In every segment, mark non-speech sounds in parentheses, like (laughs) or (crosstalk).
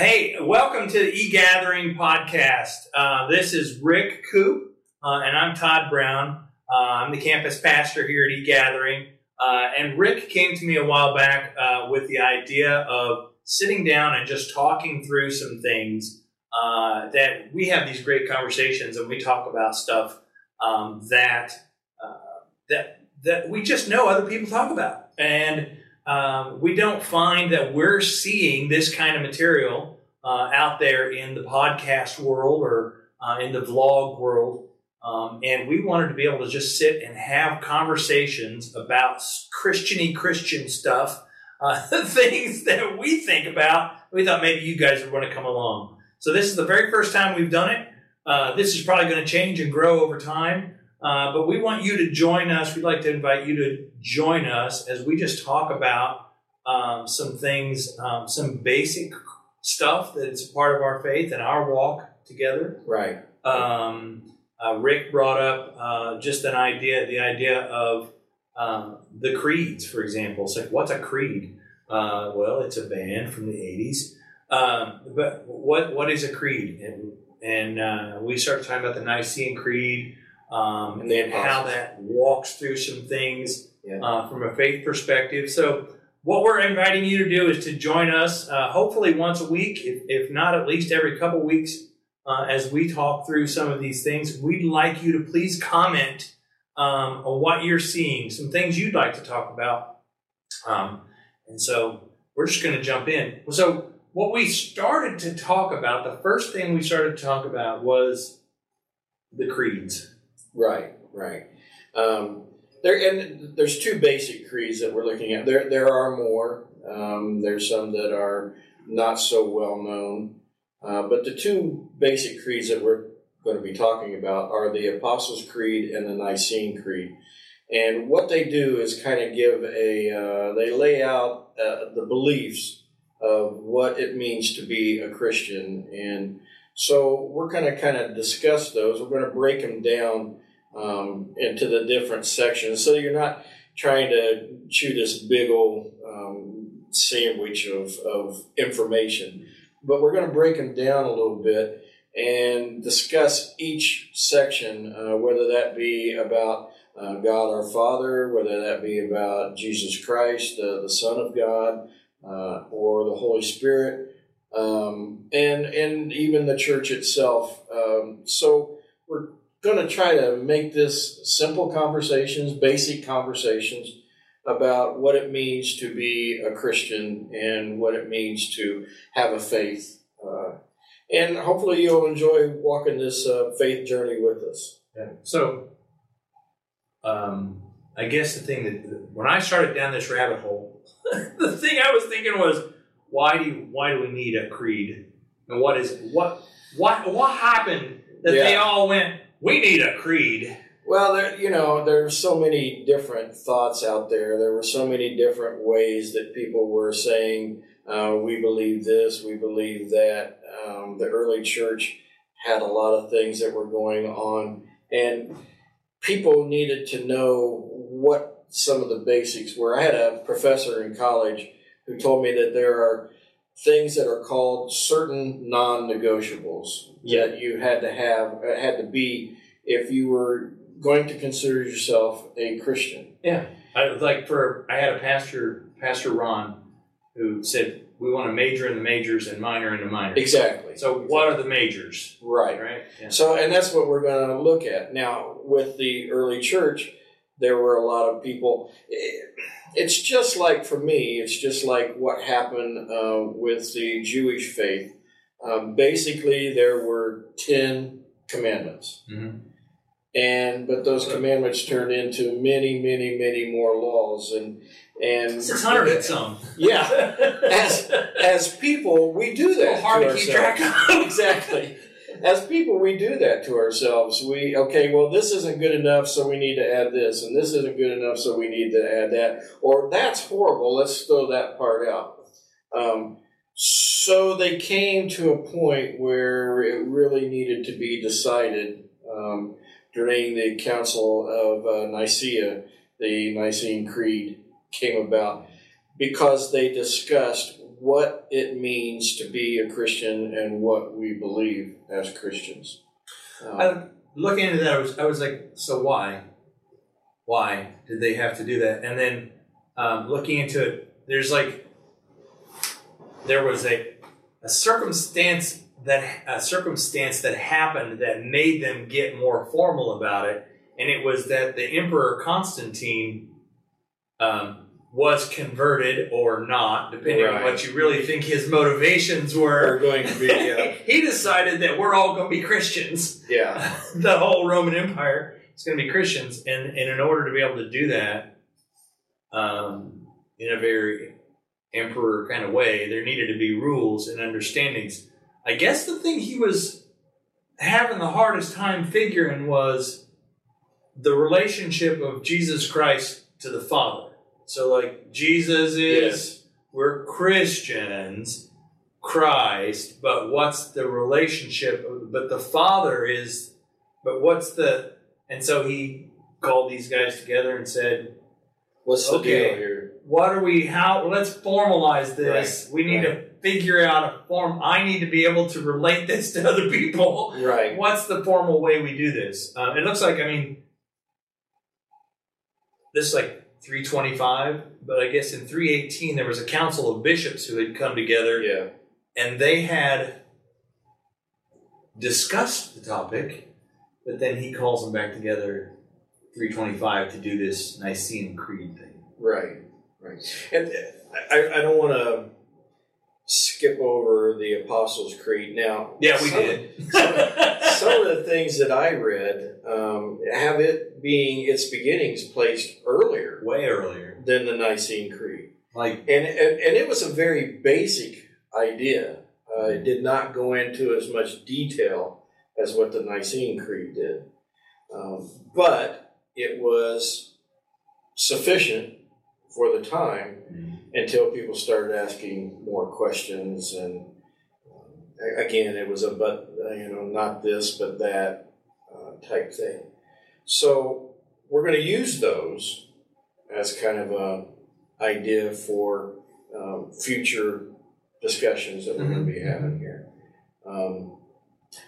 Hey, welcome to the e-gathering podcast. Uh, this is Rick Coop, uh, and I'm Todd Brown. Uh, I'm the campus pastor here at e-gathering. Uh, and Rick came to me a while back uh, with the idea of sitting down and just talking through some things uh, that we have these great conversations and we talk about stuff um, that that that we just know other people talk about and um, we don't find that we're seeing this kind of material uh, out there in the podcast world or uh, in the vlog world. Um, and we wanted to be able to just sit and have conversations about Christiany Christian stuff, uh, (laughs) things that we think about. We thought maybe you guys would want to come along. So this is the very first time we've done it. Uh, this is probably going to change and grow over time. Uh, but we want you to join us. We'd like to invite you to join us as we just talk about um, some things, um, some basic stuff that's part of our faith and our walk together. Right. Um, uh, Rick brought up uh, just an idea, the idea of um, the creeds, for example. It's like, what's a creed? Uh, well, it's a band from the 80s. Um, but what what is a creed? And, and uh, we started talking about the Nicene Creed um, and then how that walks through some things yeah. uh, from a faith perspective. So, what we're inviting you to do is to join us, uh, hopefully once a week, if, if, not at least every couple weeks, uh, as we talk through some of these things. We'd like you to please comment um, on what you're seeing, some things you'd like to talk about. Um, and so, we're just going to jump in. So, what we started to talk about, the first thing we started to talk about was the creeds. Right, right. Um, there and there's two basic creeds that we're looking at. There there are more. Um, there's some that are not so well known, uh, but the two basic creeds that we're going to be talking about are the Apostles' Creed and the Nicene Creed. And what they do is kind of give a uh, they lay out uh, the beliefs of what it means to be a Christian and so we're going to kind of discuss those. We're going to break them down um, into the different sections, so you're not trying to chew this big old um, sandwich of, of information. But we're going to break them down a little bit and discuss each section, uh, whether that be about uh, God our Father, whether that be about Jesus Christ, uh, the Son of God, uh, or the Holy Spirit um, and and even the church itself. Um, so we're going to try to make this simple conversations, basic conversations about what it means to be a Christian and what it means to have a faith. Uh, and hopefully you'll enjoy walking this uh, faith journey with us. Yeah. So, um, I guess the thing that when I started down this rabbit hole, (laughs) the thing I was thinking was, why do you, why do we need a creed? And what is what what what happened that yeah. they all went? We need a creed. Well, there, you know, there there's so many different thoughts out there. There were so many different ways that people were saying, uh, "We believe this, we believe that." Um, the early church had a lot of things that were going on, and people needed to know what some of the basics were. I had a professor in college who told me that there are things that are called certain non-negotiables that you had to have uh, had to be if you were going to consider yourself a Christian. Yeah, I like for I had a pastor, Pastor Ron, who said we want to major in the majors and minor in the minors. Exactly. So exactly. what are the majors? Right. Right. Yeah. So and that's what we're going to look at now with the early church. There were a lot of people. It's just like for me. It's just like what happened uh, with the Jewish faith. Um, basically, there were ten commandments. Mm-hmm. And but those commandments turned into many, many, many more laws, and and six hundred and some. Yeah, as as people, we do that. It's hard to, to keep track of. (laughs) exactly. As people, we do that to ourselves. We okay, well, this isn't good enough, so we need to add this, and this isn't good enough, so we need to add that, or that's horrible. Let's throw that part out. Um, so they came to a point where it really needed to be decided um, during the Council of uh, Nicaea, the Nicene Creed came about because they discussed what it means to be a Christian and what we believe as Christians. Um, looking into that, I was, I was like, so why? Why did they have to do that? And then um, looking into it, there's like, there was a, a circumstance that a circumstance that happened that made them get more formal about it, and it was that the Emperor Constantine um, was converted or not, depending on what you really think his motivations were. we're going to be, (laughs) uh, he decided that we're all going to be Christians. yeah, (laughs) the whole Roman Empire is going to be Christians, and, and in order to be able to do that um, in a very emperor kind of way, there needed to be rules and understandings. I guess the thing he was having the hardest time figuring was the relationship of Jesus Christ to the Father. So, like, Jesus is, Yes. we're Christians, Christ, but what's the relationship? But the Father is, but what's the, and so he called these guys together and said, what's the Okay. deal here? what are we how let's formalize this Right, we need to figure out a form i need to be able to relate this to other people Right. what's the formal way we do this um, it looks like i mean this like 325 but i guess in 318 there was a council of bishops who had come together Yeah. and they had discussed the topic but then he calls them back together 325 to do this nicene creed thing Right, right. And I, I don't want to skip over the Apostles' Creed. Now, yeah we some, did (laughs) Some of the things that I read um, have it being its beginnings placed earlier way earlier. than the Nicene Creed, Like and and, and it was a very basic idea. Uh, it did not go into as much detail as what the Nicene Creed did, um, but it was sufficient for the time until people started asking more questions and um, again it was a but you know not this but that uh, type thing so we're going to use those as kind of a idea for um, future discussions that we're going to be having here um,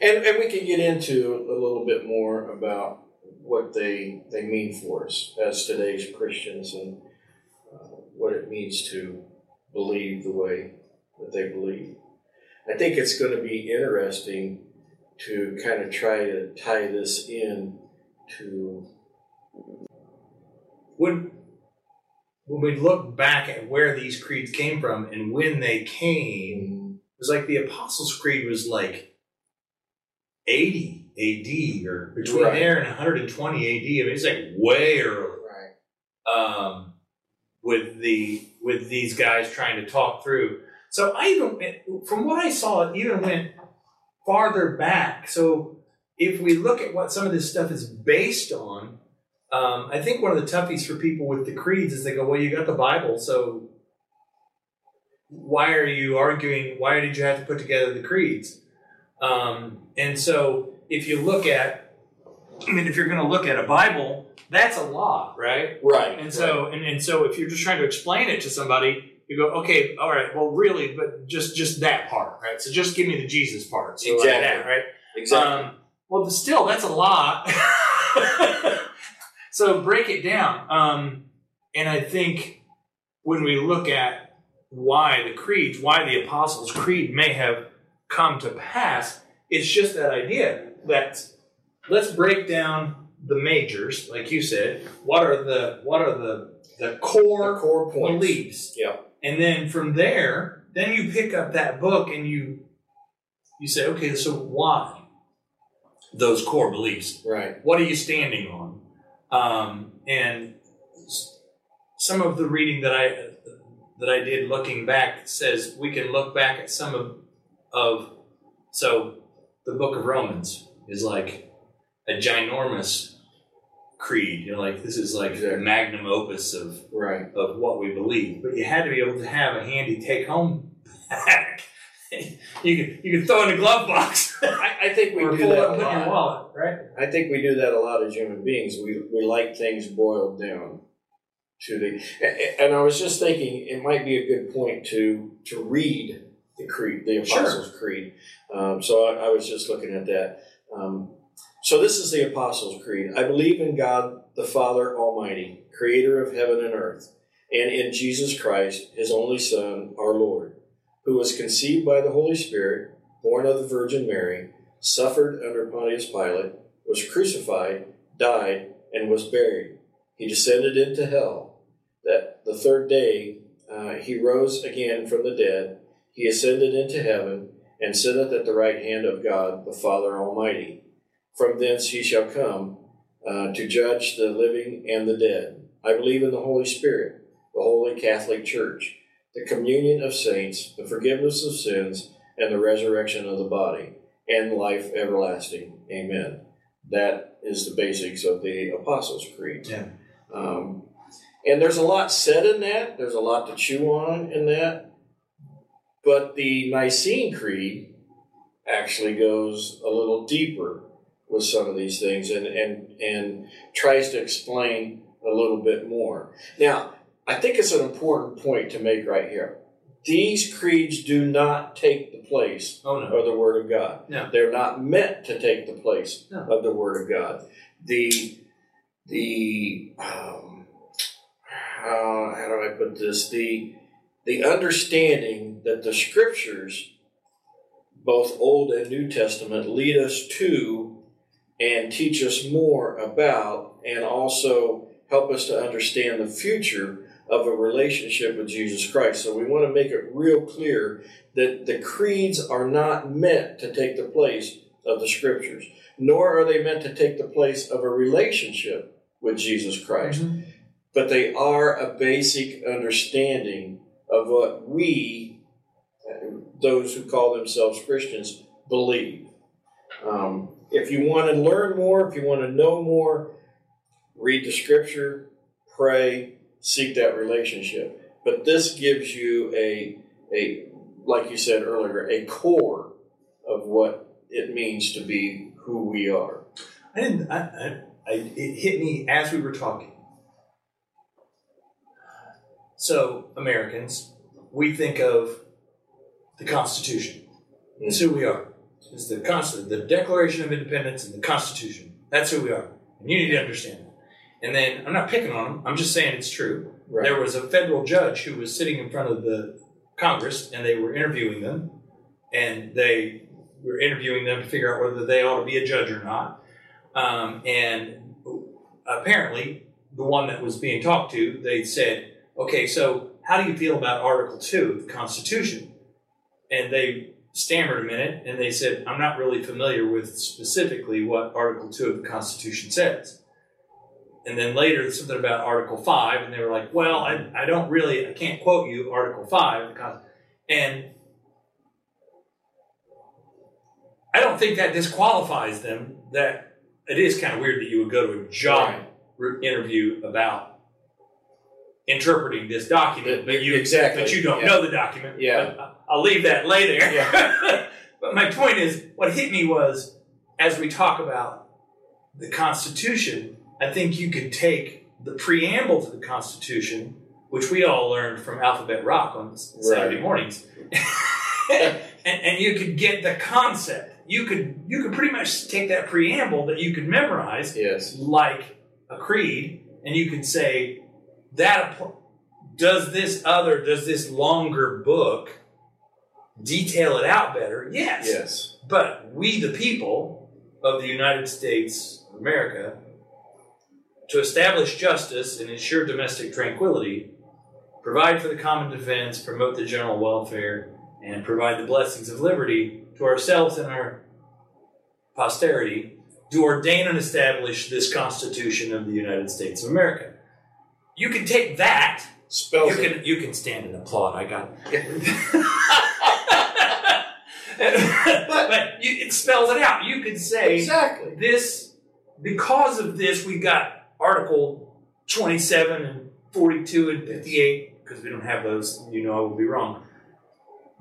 and, and we can get into a little bit more about what they they mean for us as today's Christians and uh, what it means to believe the way that they believe. I think it's going to be interesting to kind of try to tie this in to when when we look back at where these creeds came from and when they came, it was like the Apostles' Creed was like 80 AD or between Right. there and 120 AD. I mean, it's like way early. right. um, with the with these guys trying to talk through. So I even from what I saw, it even went farther back. So if we look at what some of this stuff is based on, um, I think one of the toughies for people with the creeds is they go, "Well, you got the Bible, so why are you arguing? Why did you have to put together the creeds?" Um, and so if you look at, I mean, if you're going to look at a Bible, that's a lot, right? Right. And so, and, and so, if you're just trying to explain it to somebody, you go, okay, all right, well, really, but just just that part, right? So just give me the Jesus part, so like Exactly. that, right? exactly. Um, well, still, that's a lot. (laughs) so break it down. Um, and I think when we look at why the creeds, why the Apostles' Creed may have come to pass, it's just that idea that let's break down the majors, like you said. What are the what are the the core the core points. beliefs? Yeah. And then from there, then you pick up that book and you you say, okay, so why those core beliefs? Right. What are you standing on? Um, and some of the reading that I that I did looking back says we can look back at some of of so the book of Romans is like a ginormous creed. You know, like this is like the magnum opus of Right. of what we believe. But you had to be able to have a handy take home (laughs) bag. (laughs) you could you could throw in a glove box I, I think we or do pull that a put in your lot. wallet, right? I think we do that a lot as human beings. We we like things boiled down to the. a- a- And I was just thinking, it might be a good point to to read the creed, the Apostles' Creed. Um, so I, I, was just looking at that. Um, so this is the Apostles' Creed. I believe in God the Father Almighty, creator of heaven and earth, and in Jesus Christ, his only Son, our Lord, who was conceived by the Holy Spirit, born of the Virgin Mary, suffered under Pontius Pilate, was crucified, died, and was buried. He descended into hell. That the third day uh, he rose again from the dead. He ascended into heaven and sitteth at the right hand of God the Father Almighty. From thence he shall come uh, to judge the living and the dead. I believe in the Holy Spirit, the Holy Catholic Church, the communion of saints, the forgiveness of sins, and the resurrection of the body, and life everlasting. Amen. That is the basics of the Apostles' Creed. Yeah. Um, and there's a lot said in that, there's a lot to chew on in that. But the Nicene Creed actually goes a little deeper with some of these things and, and, and tries to explain a little bit more. Now, I think it's an important point to make right here. These creeds do not take the place oh, no. of the Word of God. No. They're not meant to take the place no. of the Word of God. The the um, uh, how do I put this? The the understanding that the Scriptures, both Old and New Testament, lead us to and teach us more about, and also help us to understand the future of a relationship with Jesus Christ. So we want to make it real clear that the creeds are not meant to take the place of the scriptures, nor are they meant to take the place of a relationship with Jesus Christ. Mm-hmm. But they are a basic understanding of what we, those who call themselves Christians, believe. Um, if you want to learn more, if you want to know more, read the scripture, pray, seek that relationship. But this gives you a, a like you said earlier, a core of what it means to be who we are. I didn't. I, I, I, it hit me as we were talking. So Americans, we think of the Constitution. That's who we are. It's the Constitution, the Declaration of Independence, and the Constitution. That's who we are. And you need to understand that. And then I'm not picking on them. I'm just saying it's true. Right. There was a federal judge who was sitting in front of the Congress, and they were interviewing them, and they were interviewing them to figure out whether they ought to be a judge or not. Um, and apparently, the one that was being talked to, they said, "Okay, so how do you feel about Article Two of the Constitution?" And they stammered a minute, and they said, "I'm not really familiar with specifically what Article Two of the Constitution says." And then later something about Article Five, and they were like, "Well, I, I don't really, I can't quote you Article Five, and I don't think that disqualifies them. That it is kind of weird that you would go to a job Right. interview about interpreting this document, but you Exactly, but you don't yeah. know the document. Yeah. But uh, I'll leave that later. Yeah. (laughs) but my point is, what hit me was as we talk about the Constitution, I think you could take the preamble to the Constitution, which we all learned from Alphabet Rock on Saturday Right. mornings, (laughs) and, and you could get the concept. You could you could pretty much take that preamble that you could memorize Yes. like a creed, and you could say that does this other does this longer book detail it out better? Yes. Yes. But we, the people of the United States of America, to establish justice and ensure domestic tranquility, provide for the common defense, promote the general welfare, and provide the blessings of liberty to ourselves and our posterity, do ordain and establish this Constitution of the United States of America. You can take that. Spells You it. can you can stand and applaud. I got. (laughs) but but you, it spells it out. You could say Exactly. this because of this we got article 27 and 42 and 58 because we don't have those you know i will be wrong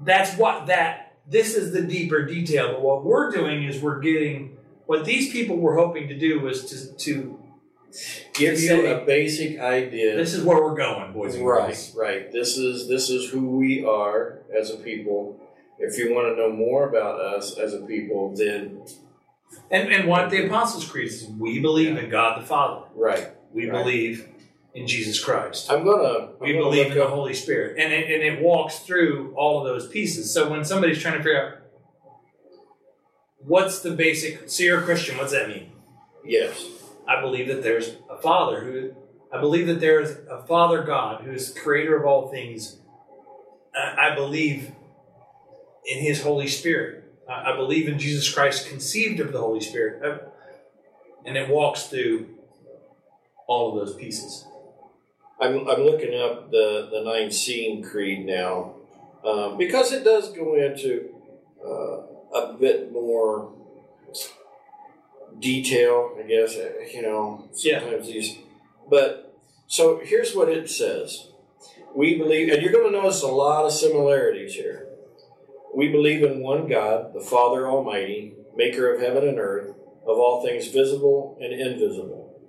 that's what that this is the deeper detail but what we're doing is we're getting what these people were hoping to do was to, to Give you say, a basic idea. this is where we're going boys and Right, girls right. This is this is who we are as a people, If you want to know more about us as a people, then And, and what the Apostles' Creed is we believe in God the Father. right. We Right. believe in Jesus Christ. I'm gonna. We I'm gonna believe in the Holy Spirit. And it, and it walks through all of those pieces. So when somebody's trying to figure out what's the basic, so you're a Christian, what's that mean? Yes. I believe that there's a Father who, I believe that there is a Father God who is creator of all things. I I believe in His Holy Spirit. I believe in Jesus Christ conceived of the Holy Spirit. Uh, And it walks through all of those pieces. I'm, I'm looking up the, the Nicene Creed now um, because it does go into uh, a bit more detail, I guess. uh, You know, Yeah. sometimes these. But so here's what it says We believe, and you're going to notice a lot of similarities here. We believe in one God, the Father Almighty, maker of heaven and earth, of all things visible and invisible,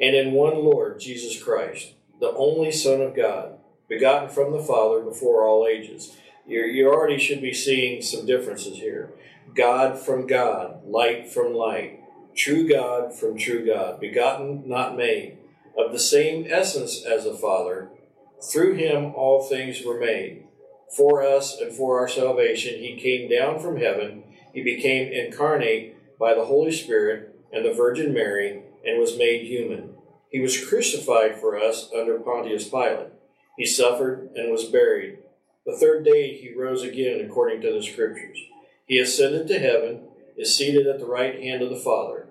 and in one Lord, Jesus Christ the only Son of God, begotten from the Father before all ages. You, you already should be seeing some differences here. God from God, light from light, true God from true God, begotten, not made, of the same essence as the Father. Through him all things were made. For us and for our salvation, he came down from heaven. He became incarnate by the Holy Spirit and the Virgin Mary and was made human. He was crucified for us under Pontius Pilate. He suffered and was buried. The third day he rose again according to the Scriptures. He ascended to heaven, is seated at the right hand of the Father.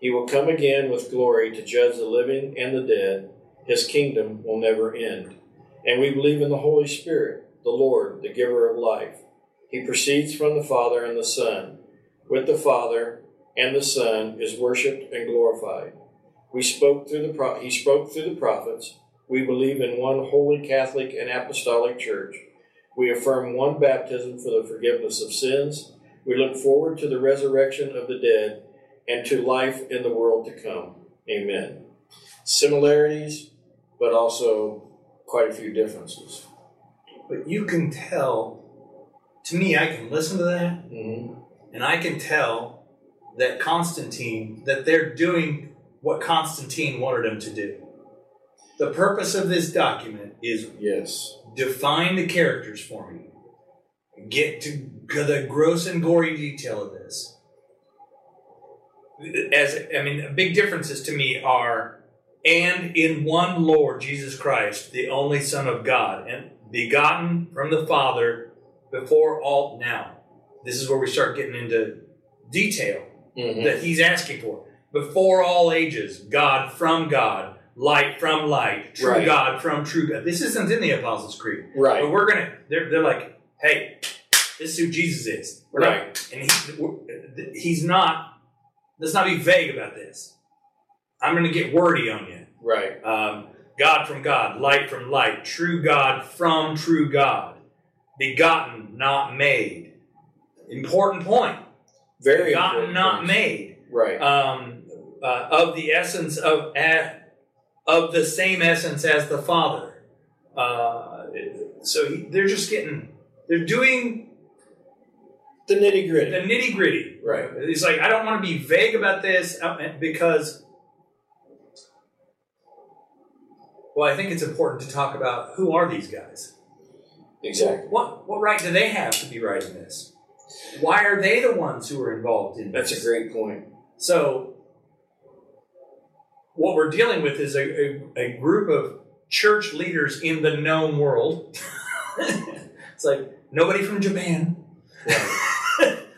He will come again with glory to judge the living and the dead. His kingdom will never end. And we believe in the Holy Spirit, the Lord, the giver of life. He proceeds from the Father and the Son. With the Father and the Son is worshiped and glorified. We spoke through the pro- he spoke through the prophets. We believe in one holy Catholic and apostolic church. We affirm one baptism for the forgiveness of sins. We look forward to the resurrection of the dead and to life in the world to come. Amen. Similarities, but also quite a few differences. But you can tell, to me, I can listen to that Mm-hmm. and I can tell that Constantine, that they're doing what Constantine wanted them to do. The purpose of this document is Yes. define the characters for me. Get to the gross and gory detail of this. As I mean, big differences to me are, and in one Lord Jesus Christ, the only Son of God, and begotten from the Father before all. Now, this is where we start getting into detail Mm-hmm. that he's asking for. Before all ages, God from God, light from light, true Right. God from true God. This isn't in the Apostles' Creed. Right. But we're gonna. They're, they're like, hey, this is who Jesus is. We're not- Right. and he, he's not. Let's not be vague about this. I'm gonna get wordy on you. Right. Um, God from God, light from light, true God from true God, begotten, not made. Important point. Very Begotten, important not points. made. Right. Um, uh, of the essence of uh, of the same essence as the Father. Uh, so they're just getting. They're doing the nitty gritty. the nitty gritty. Right. It's like I don't want to be vague about this uh, because, well, I think it's important to talk about who are these guys. Exactly. What what right do they have to be writing this? Why are they the ones who are involved in That's this? a great point. So, what we're dealing with is a, a, a group of church leaders in the known world. (laughs) it's like nobody from Japan.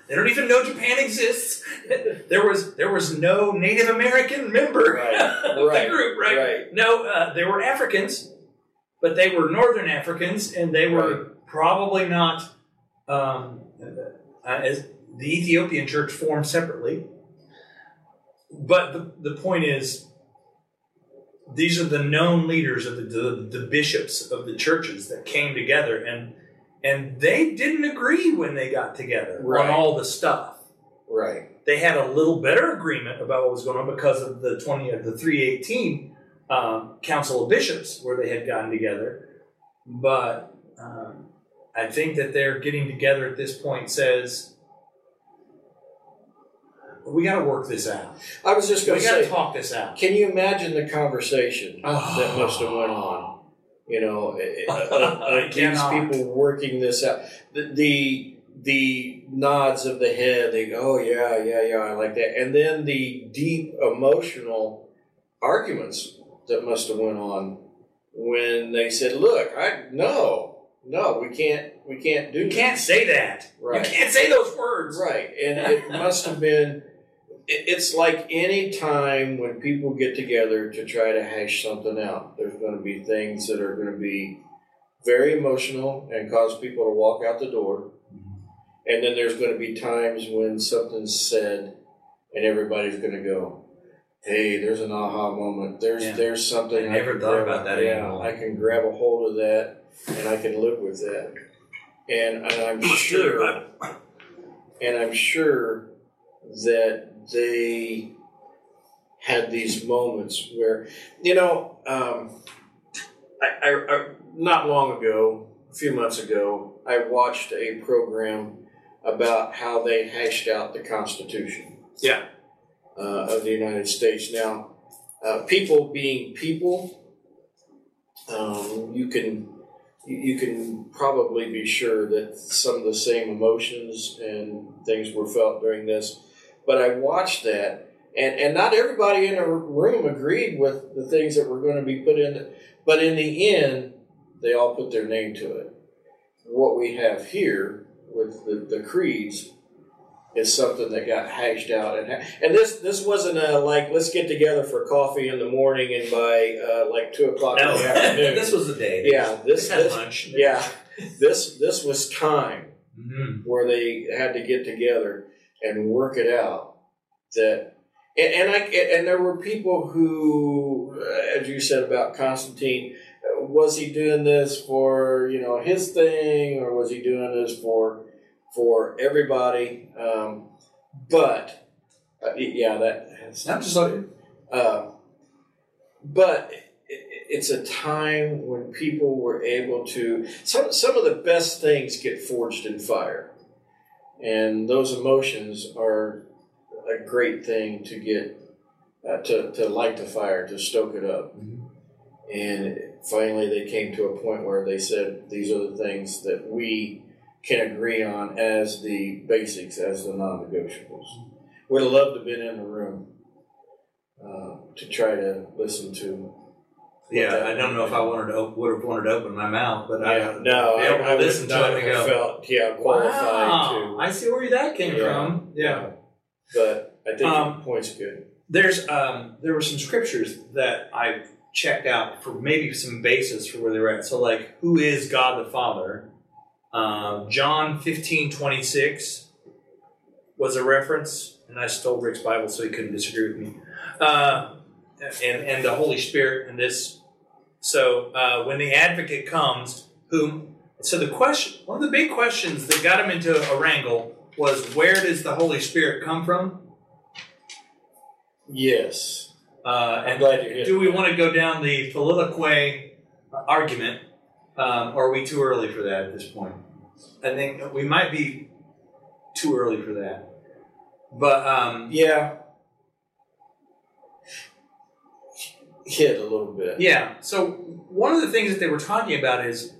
They don't even know Japan exists. (laughs) there was there was no Native American member (laughs) Right, of right, the group, right? right. No, uh, they were Africans, but they were Northern Africans, and they were probably not. Um, uh, as the Ethiopian church formed separately, but the, the point is, these are the known leaders of the, the the bishops of the churches that came together, and and they didn't agree when they got together Right. on all the stuff Right. they had a little better agreement about what was going on because of the 20 of the 318 um, council of bishops where they had gotten together but um, I think that they're getting together at this point says we got to work this out. I was just going to got to say, talk this out. can you imagine the conversation Oh. that must have went on? You know, (laughs) of- I of these people working this out. The, the the nods of the head. They go, oh yeah, yeah, yeah, I like that. And then the deep emotional arguments that must have went on when they said, "Look, I no, no, we can't, we can't do You that." can't say that. Right. You can't say those words. Right, and it must have been. It- It's like any time when people get together to try to hash something out. There's going to be things that are going to be very emotional and cause people to walk out the door, mm-hmm. and then there's going to be times when something's said, and everybody's going to go, "Hey, there's an aha moment. There's Yeah. there's something I never can thought grab- about that Yeah, anymore. I can grab a hold of that, and I can live with that." And, and I'm sure and I'm sure that they had these moments where, you know, um, I, I, I not long ago, a few months ago, I watched a program about how they hashed out the Constitution. Yeah. Uh, of the United States. Now, uh, people being people, um, you can you you can probably be sure that some of the same emotions and things were felt during this. But I watched that, and, and not everybody in the room agreed with the things that were going to be put in. But in the end, they all put their name to it. What we have here with the, the creeds is something that got hashed out, and ha- and this this wasn't a like let's get together for coffee in the morning and by uh, like two o'clock No. in the afternoon. (laughs) this was the day. yeah, this, This lunch. yeah, this this was time Mhm. where they had to get together and work it out. That and, and I and there were people who, uh, as you said about Constantine, uh, was he doing this for you know his thing or was he doing this for for everybody? Um, but uh, yeah, that I'm uh, but it's a time when people were able to. Some some of the best things get forged in fire, and those emotions are a great thing to get uh, to to light the fire, to stoke it up. And finally, they came to a point where they said, "These are the things that we can agree on as the basics, as the non-negotiables." Would have loved to have been in the room uh, to try to listen to. Yeah, I don't know if I wanted to op- would have wanted to open my mouth, but Yeah, I no, I, to I would listen to it and go, felt yeah qualified Wow. I see where that came Yeah. from. Yeah. But I think Um, your point's good. There's um, there were some scriptures that I checked out for maybe some basis for where they were at. So like, who is God the Father? Um, John fifteen twenty six was a reference, and I stole Rick's Bible so he couldn't disagree with me. Uh, and and the Holy Spirit and this. So uh, when the Advocate comes, whom so the question, one of the big questions that got him into a wrangle was where does the Holy Spirit come from? Yes, Uh, I'm and glad you hit. do we want to go down the filioque argument, um, or are we too early for that at this point? I think we might be too early for that. But um, Yeah, hit a little bit. yeah, so one of the things that they were talking about is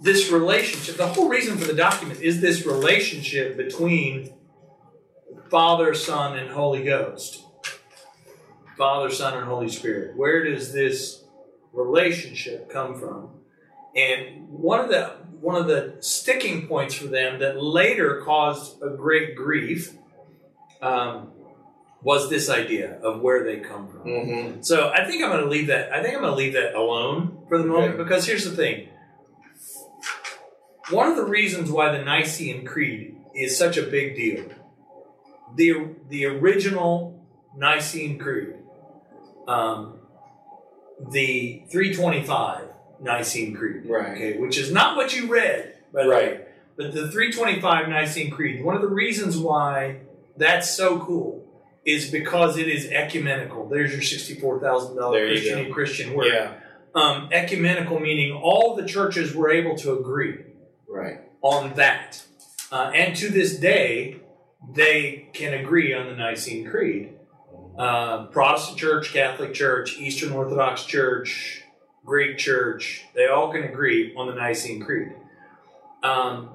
this relationship. The whole reason for the document is this relationship between Father, Son, and Holy Ghost. Father, Son, and Holy Spirit. Where does this relationship come from? And one of the one of the sticking points for them that later caused a great grief um, was this idea of where they come from. Mm-hmm. So I think I'm going to leave that. I think I'm going to leave that alone for the moment Okay. because here's the thing. One of the reasons why the Nicene Creed is such a big deal, the the original Nicene Creed, um, the 325 Nicene Creed, Right. okay, which is not what you read, by Right. way, but the 325 Nicene Creed. One of the reasons why that's so cool is because it is ecumenical. There's your sixty-four thousand dollar Christian and Christian word. Yeah, Um, ecumenical meaning all the churches were able to agree. Right. on that. Uh, and to this day, they can agree on the Nicene Creed. Uh, Protestant Church, Catholic Church, Eastern Orthodox Church, Greek Church, they all can agree on the Nicene Creed. Um,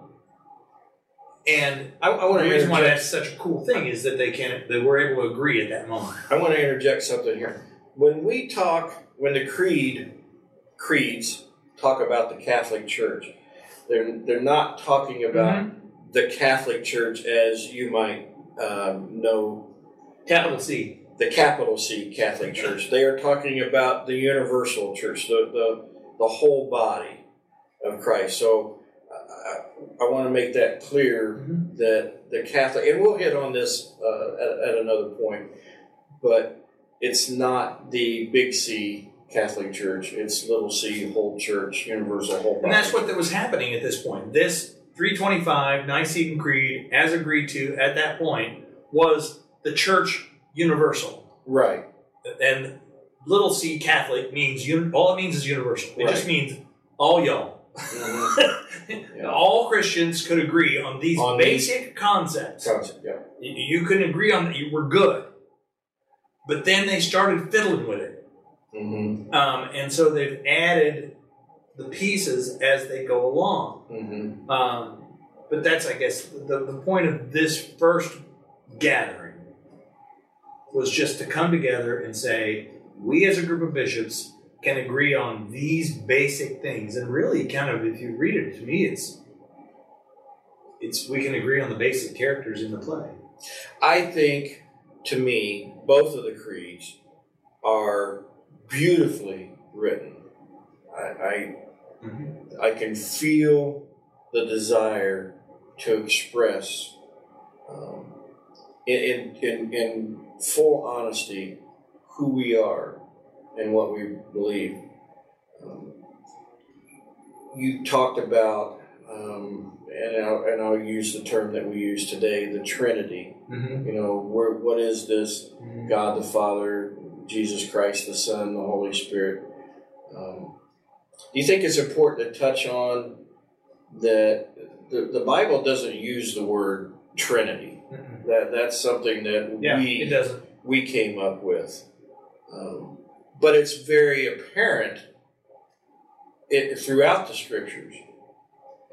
and I, I want the to reason why that's such a cool thing is that they can they were able to agree at that moment. I want to interject something here. When we talk, when the creed creeds talk about the Catholic Church, they're they're not talking about the Catholic Church as you might um, know Capital C. the capital C Catholic Church. They are talking about the universal church, the the, the whole body of Christ. So I, I want to make that clear Mhm. that the Catholic, and we'll hit on this uh, at, at another point, but it's not the big C Catholic Church. It's little C whole church, universal whole body. And that's what that was happening at this point. This 325 Nicene Creed, as agreed to at that point, was the church universal. right. And little c Catholic means un- all it means is universal. It just means all y'all. Mhm. Yeah. (laughs) All Christians could agree on these On basic concepts. Concept, yeah. You, you can agree on that. You were good. But then they started fiddling with it. Mm-hmm. Um, and so they've added the pieces as they go along. Mm-hmm. Um, but that's, I guess, the, the point of this first gathering was just to come together and say, we as a group of bishops can agree on these basic things. And really, kind of, if you read it to me, it's it's we can agree on the basic characters in the play. I think, to me, both of the creeds are beautifully written. I, I, I can feel the desire to express, um, in, in, in full honesty, who we are and what we believe. Um, you talked about, um, and, I'll, and I'll use the term that we use today, the Trinity. Mm-hmm. You know, what is this? God the Father, Jesus Christ the Son, the Holy Spirit. Um, do you think it's important to touch on that the, the Bible doesn't use the word Trinity? Mhm. That that's something that Yeah, we it doesn't. we came up with, um, but it's very apparent it, throughout the scriptures.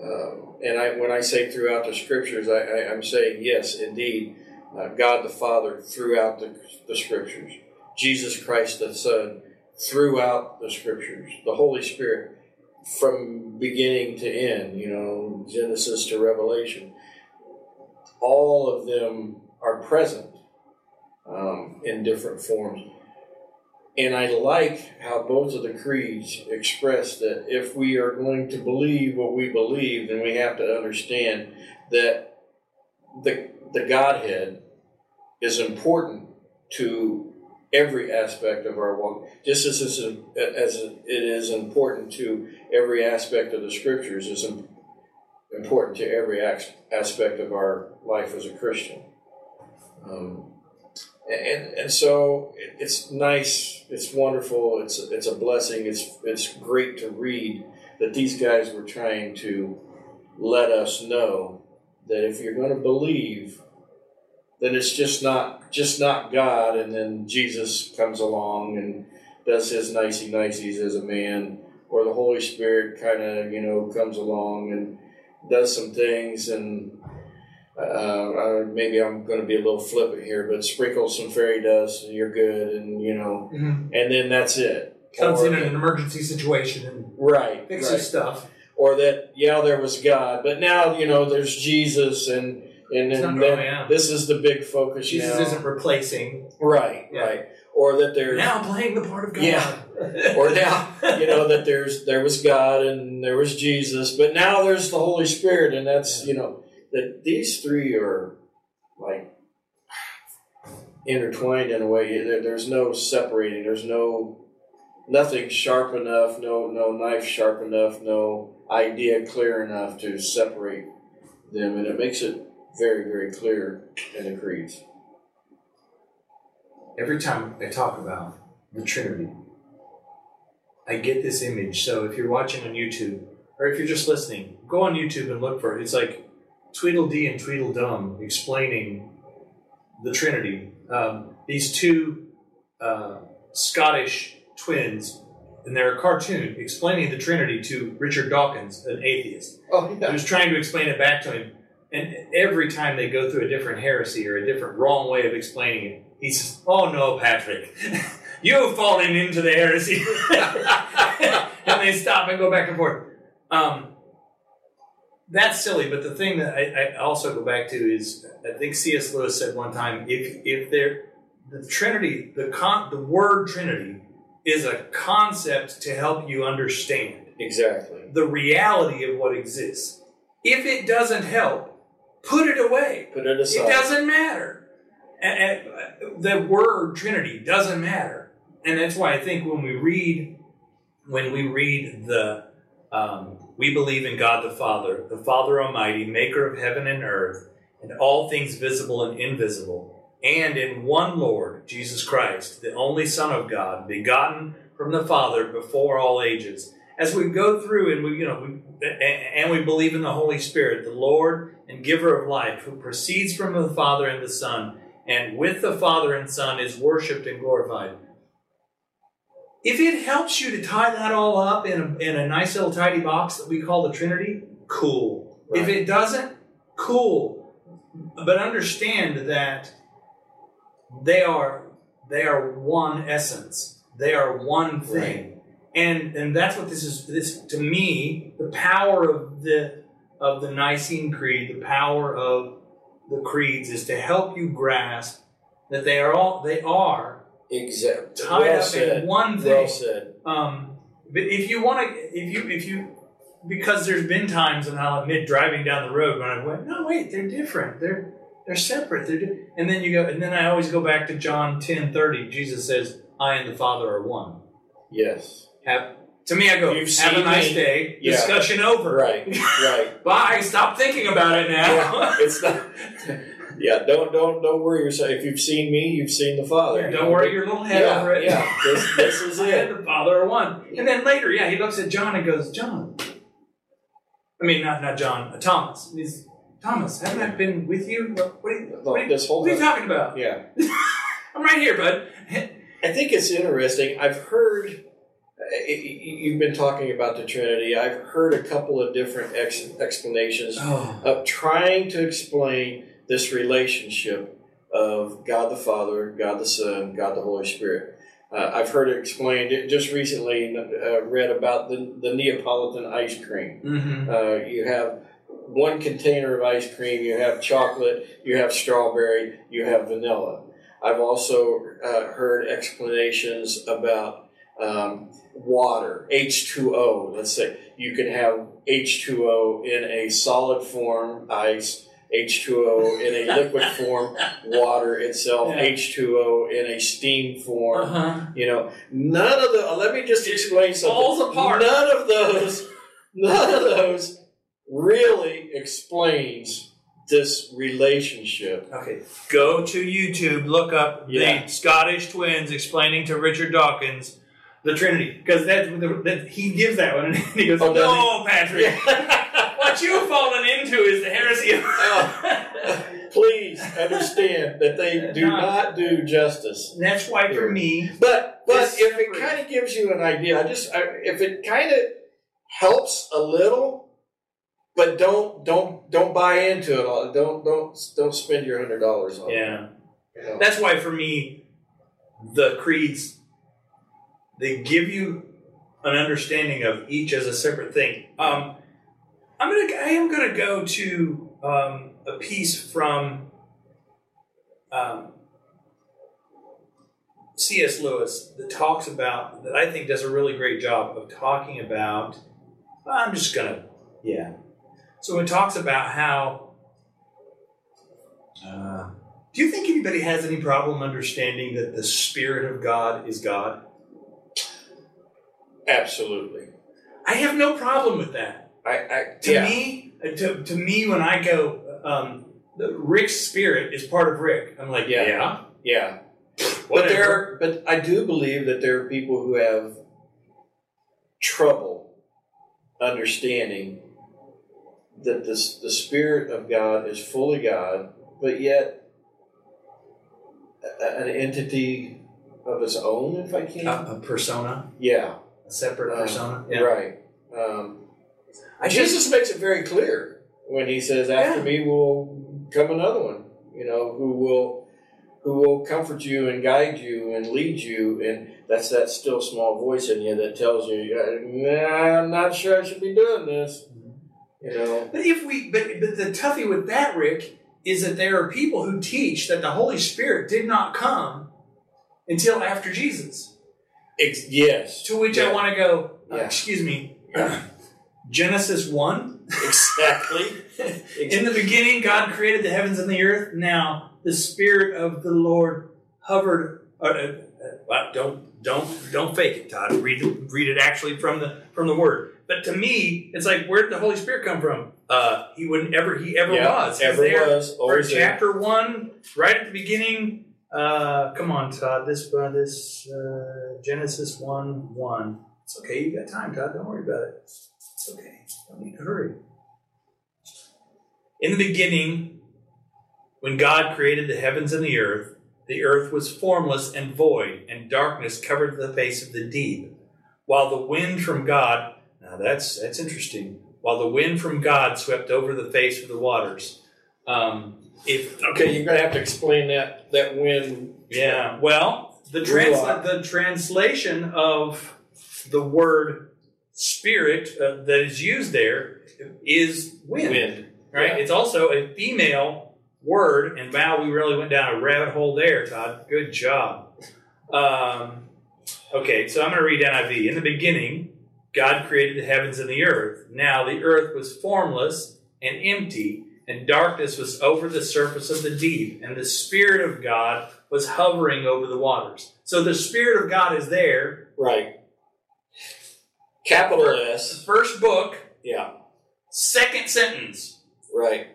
Um, and I, when I say throughout the scriptures, I, I'm saying yes, indeed, uh, God the Father throughout the, the scriptures, Jesus Christ the Son throughout the scriptures, the Holy Spirit from beginning to end, you know, Genesis to Revelation. All of them are present um, in different forms. And I like how both of the creeds express that if we are going to believe what we believe, then we have to understand that the, the Godhead is important to every aspect of our walk, just as, as it is important to every aspect of the scriptures, is important to every aspect of our life as a Christian. Um, and and so it's nice, it's wonderful, it's it's a blessing. It's it's great to read that these guys were trying to let us know that if you're going to believe, then it's just not just not God, and then Jesus comes along and does his nicey niceys as a man, or the Holy Spirit kind of you know comes along and does some things and uh, maybe I'm going to be a little flippant here, but sprinkle some fairy dust and you're good, and you know, Mm-hmm. and then that's it. Comes Or- in an emergency situation and right, fixes right. stuff. Or that yeah, there was God, but now you know there's Jesus, and and, and then yeah. this is the big focus. Jesus now. isn't replacing. right, Yeah. right. Or that there's Now playing the part of God. Yeah. (laughs) or now you know that there's there was God and there was Jesus, but now there's the Holy Spirit, and that's you know that these three are like intertwined in a way. There- There's no separating. There's no nothing sharp enough. No no knife sharp enough. No idea clear enough to separate them, and it makes it very very clear in the creeds. Every time I talk about the Trinity, I get this image. So if you're watching on YouTube or if you're just listening, go on YouTube and look for it. It's like Tweedledee and Tweedledum explaining the Trinity. Um, these two uh, Scottish twins, and they're a cartoon explaining the Trinity to Richard Dawkins, an atheist. Oh yeah. was trying to explain it back to him, and every time they go through a different heresy or a different wrong way of explaining it, he says, "Oh no, Patrick, (laughs) you've fallen into the heresy," (laughs) (laughs) and they stop and go back and forth. Um, that's silly, but the thing that I, I also go back to is I think C.S. Lewis said one time if if there the Trinity the con the word Trinity is a concept to help you understand Exactly. the reality of what exists. If it doesn't help, put it away. Put it aside. It doesn't matter. And, and the word Trinity doesn't matter, and that's why I think when we read, when we read the, um, we believe in God the Father, the Father Almighty, Maker of heaven and earth, and all things visible and invisible, and in one Lord Jesus Christ, the only Son of God, begotten from the Father before all ages. As we go through and we, you know, we, and we believe in the Holy Spirit, the Lord and Giver of life, who proceeds from the Father and the Son, and with the Father and Son is worshipped and glorified. If it helps you to tie that all up in a, in a nice little tidy box that we call the Trinity, cool. If it doesn't, cool. But understand that they are they are one essence. They are one thing. And and that's what this is this to me, the power of the of the Nicene Creed, the power of the creeds is to help you grasp that they are all they are Exactly. tied well up said. in one Well thing. said. Um, but if you want to, if you if you because there's been times, and I'll admit, driving down the road when I went, no, wait, they're different. They're they're separate. They're di-. and then you go, and then I always go back to John ten thirty. Jesus says, "I and the Father are one." Yes. Have to me, I go, You've have a nice me. day. Yeah. Discussion over. Right. Right. (laughs) Bye. Stop thinking about it now. yeah. It's not. (laughs) Yeah. Don't don't don't worry yourself. If you've seen me, you've seen the Father. Yeah, don't worry your little head Yeah, over it. yeah. This- this is (laughs) it. the Father are one. And then later, yeah, he looks at John and goes, John. I mean, not not John, uh, Thomas. He's Thomas. Haven't I been with you? What, what, are, you, what, are, This whole what are you talking about? Yeah. (laughs) I'm right here, bud. I think it's interesting. I've heard uh, you've been talking about the Trinity. I've heard a couple of different ex- explanations Oh, of trying to explain this relationship of God the Father, God the Son, God the Holy Spirit. Uh, I've heard it explained just recently. Uh, read about the, the Neapolitan ice cream. mm-hmm. Uh, you have one container of ice cream, you have chocolate, you have strawberry, you have vanilla. I've also uh, heard explanations about um, water, H2O. Let's say you can have H2O in a solid form, ice, H2O in a liquid (laughs) form, water itself, Yeah. H2O in a steam form. Uh-huh. You know, none of the. Let me just explain something. falls apart. None of those. (laughs) None of those really explains this relationship. Okay, go to YouTube, look up Yeah. the Scottish twins explaining to Richard Dawkins the Trinity, because that, that he gives that one, (laughs) and he goes, Oh, "No, Patrick, (laughs) what you've fallen into is the heresy of." Oh. (laughs) Please understand that they do Not- not do justice. And that's why, for me, But but if it kind of gives you an idea, I just I, if it kind of helps a little, but don't don't don't buy into it all. Don't don't don't spend your hundred dollars on yeah, it. you know. that's why for me, the creeds they give you an understanding of each as a separate thing. Um, I'm gonna I am gonna go to um, a piece from um, C.S. Lewis that talks about that I think does a really great job of talking about. I'm just gonna yeah. So it talks about how. Uh, do you think anybody has any problem understanding that the Spirit of God is God? Absolutely. I have no problem with that. I, I To yeah. me, uh, to, to me, when I go, um, the, Rick's spirit is part of Rick. I'm like, Yeah. yeah, yeah. But there, but I do believe that there are people who have trouble understanding that this, the Spirit of God is fully God, but yet a- an entity of his own, if I can. A, a persona, yeah, a separate Uh, persona. right. Um, I just, Jesus makes it very clear when he says, "After Yeah. me will come another one." You know, who will who will comfort you and guide you and lead you, and that's that still small voice in you that tells you, "Nah, I'm not sure I should be doing this." You know, But if we, but, but the toughie with that, Rick, is that there are people who teach that the Holy Spirit did not come until after Jesus. Ex- yes. To which I want to go, uh, Yeah. excuse me, (coughs) Genesis 1. exactly. (laughs) In the beginning, God created the heavens and the earth. Now, the Spirit of the Lord hovered. Uh, uh, uh, well, don't don't don't fake it, Todd. Read it, read it actually from the from the Word. But to me, it's like, where did the Holy Spirit come from? Uh, he wouldn't ever. He ever Yeah, was. He's ever was, always chapter one, right at the beginning. Uh, come on, Todd. This uh, this uh, Genesis one one. It's okay. You got time, Todd. Don't worry about it. It's okay. Don't need to hurry. In the beginning, when God created the heavens and the earth, the earth was formless and void, and darkness covered the face of the deep. While the wind from God, now that's that's interesting. While the wind from God swept over the face of the waters. Um, if okay, you're gonna have to explain that that when. yeah, well, the trans- Ruach. the translation of the word spirit uh, that is used there is wind, Wind. right? Yeah. It's also a female word, and wow, we really went down a rabbit hole there, Todd. Good job. Um, okay, so I'm going to read NIV. In the beginning, God created the heavens and the earth. Now the earth was formless and empty, and darkness was over the surface of the deep, and the Spirit of God was hovering over the waters. So the Spirit of God is there. Right. Capital S. First book, Yeah. second sentence. Right.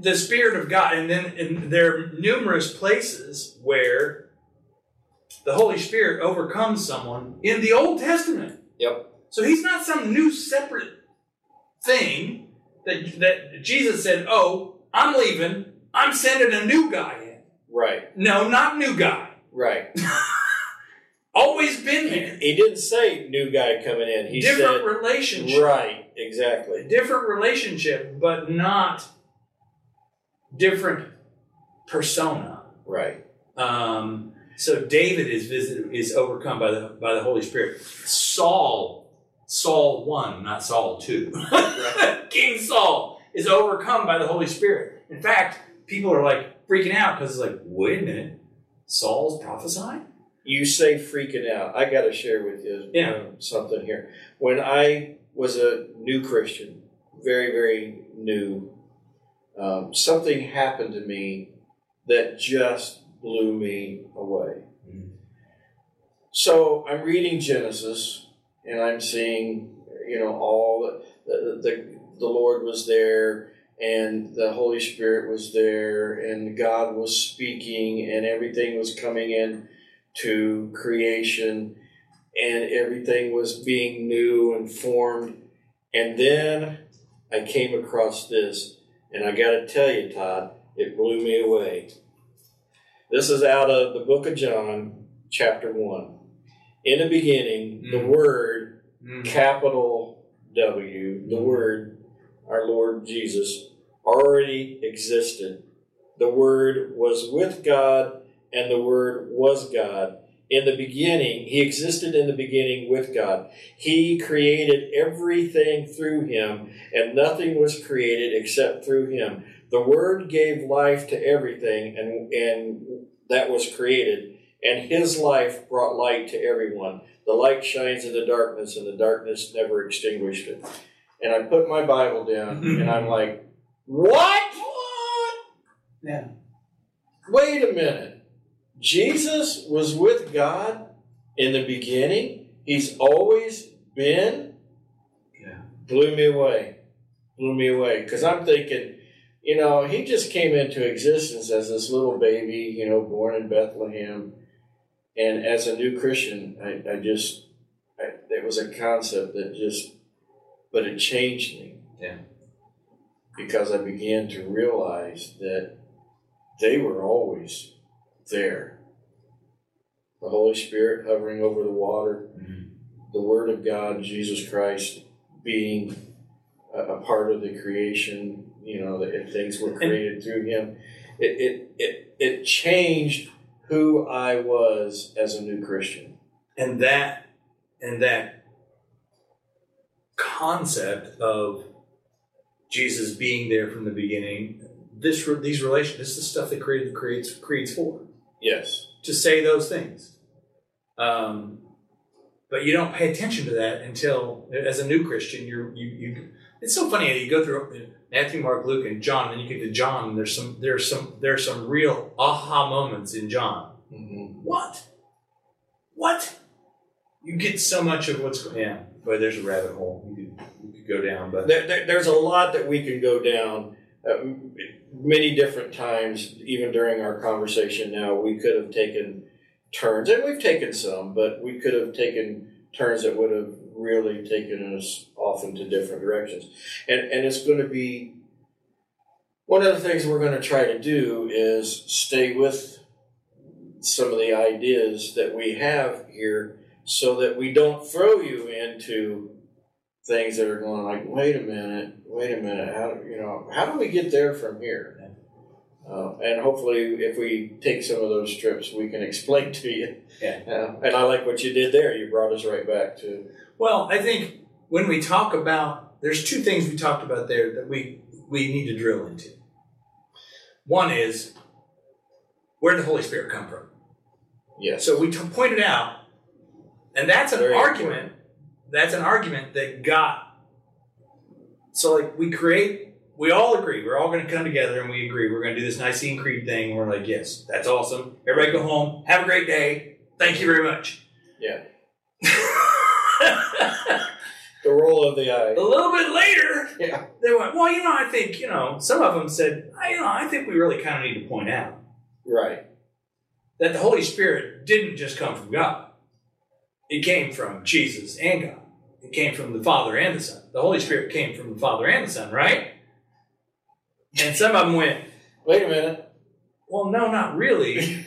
the Spirit of God, and then and there are numerous places where the Holy Spirit overcomes someone in the Old Testament. Yep. So he's not some new separate thing that that Jesus said, "Oh, I'm leaving. I'm sending a new guy in." Right. No, not new guy. Right. (laughs) Always been here. He didn't say new guy coming in. He said. Different said relationship. right. Exactly. Different relationship, but not different persona. Right. Um, so David is visited, is overcome by the by the Holy Spirit. Saul, Saul one, not Saul two. (laughs) King Saul is overcome by the Holy Spirit. In fact, people are like freaking out because it's like, wait a minute, Saul's prophesying. You say freaking out. I got to share with you Yeah. um, something here. When I was a new Christian, very very new, um, something happened to me that just blew me away. Mm. So I'm reading Genesis, and I'm seeing, you know, all the, the the Lord was there, and the Holy Spirit was there, and God was speaking, and everything was coming in to creation, and everything was being new and formed, and then I came across this, and I got to tell you, Todd, it blew me away. This is out of the book of John, chapter 1. In the beginning, the Mm. Word, Mm. capital W, the Word, our Lord Jesus, already existed. The Word was with God, and the Word was God. In the beginning, He existed in the beginning with God. He created everything through Him, and nothing was created except through Him. The Word gave life to everything, and, and that was created, and His life brought light to everyone. The light shines in the darkness, and the darkness never extinguished it. And I put my Bible down, (laughs) and I'm like, what? What? Yeah. Wait a minute. Jesus was with God in the beginning. He's always been. Yeah. Blew me away. Blew me away. Because I'm thinking, you know, he just came into existence as this little baby, you know, born in Bethlehem. And as a new Christian, I, I just, I, it was a concept that just, but it changed me. Yeah. Because I began to realize that they were always there. The Holy Spirit hovering over the water, mm-hmm. the Word of God, Jesus Christ, being a, a part of the creation. You know, that if things were created through Him, it, it it it changed who I was as a new Christian. and that and that concept of Jesus being there from the beginning. This these relations, this is the stuff that created creates creates for Yes. to say those things. Um, but you don't pay attention to that until, as a new Christian, you're you you. It's so funny you go through Matthew, Mark, Luke, and John, and you get to John. And there's some there's some there's some real aha moments in John. hmm What? What? You get so much of what's going. Yeah, but there's a rabbit hole you could, you could go down. But There, there, there's a lot that we can go down. Uh, many different times, even during our conversation now, we could have taken turns, and we've taken some, but we could have taken turns that would have really taken us off into different directions. And, and it's going to be one of the things we're going to try to do is stay with some of the ideas that we have here so that we don't throw you into things that are going like, wait a minute, wait a minute, how you know, how do we get there from here? Uh, and hopefully, if we take some of those trips, we can explain to you. Yeah. Uh, and I like what you did there. You brought us right back to. well, I think when we talk about, there's two things we talked about there that we we need to drill into. One is where did the Holy Spirit come from? Yeah. So we t- pointed out, and that's an Very argument. That's an argument that got. So like we create, we all agree. We're all going to come together and we agree. We're going to do this Nicene Creed thing. And we're like, yes, that's awesome. Everybody go home. Have a great day. Thank you very much. Yeah. (laughs) the roll of the eye. A little bit later, Yeah. they went, well, you know, I think, you know, some of them said, I, you know, I think we really kind of need to point out Right. that the Holy Spirit didn't just come from God. It came from Jesus and God. It came from the Father and the Son. The Holy Spirit came from the Father and the Son, right? And some of them went, Wait a minute. well, no, not really, (laughs)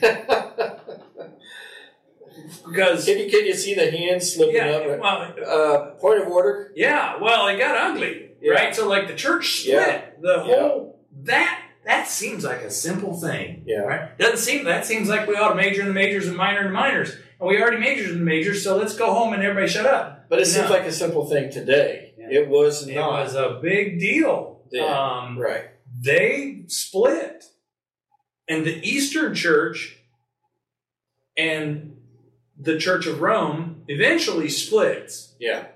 can because you can you see the hand slipping yeah, up? well, Uh, point of order. yeah, well, it got ugly, Yeah. right? So like the church split. Yeah. The Yeah. whole that that seems like a simple thing, Yeah. right? Doesn't seem that seems like we ought to major in the majors and minor in the minors, and we already majored in the majors, so let's go home and everybody shut up. But it seems like a simple thing today. Yeah. It was not. It was a big deal. Yeah. Um, right. they split. And the Eastern Church and the Church of Rome eventually splits. Yeah.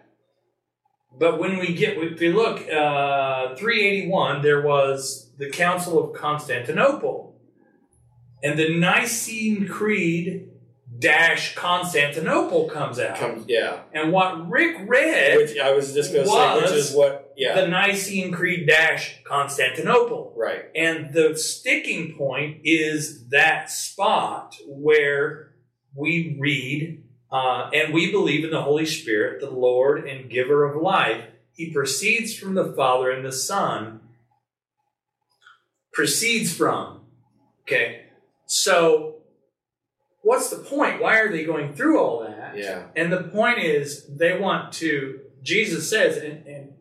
But when we get, if you look, uh, 381, there was the Council of Constantinople. And the Nicene Creed dash Constantinople comes out. Comes. Yeah. and what Rick read Which I was just going to say, which is what. Yeah. the Nicene Creed dash Constantinople. right. And the sticking point is that spot where we read, uh, and we believe in the Holy Spirit, the Lord and giver of life. He proceeds from the Father and the Son. Proceeds from. Okay. So, what's the point? Why are they going through all that? Yeah. And the point is, they want to. Jesus says, and, and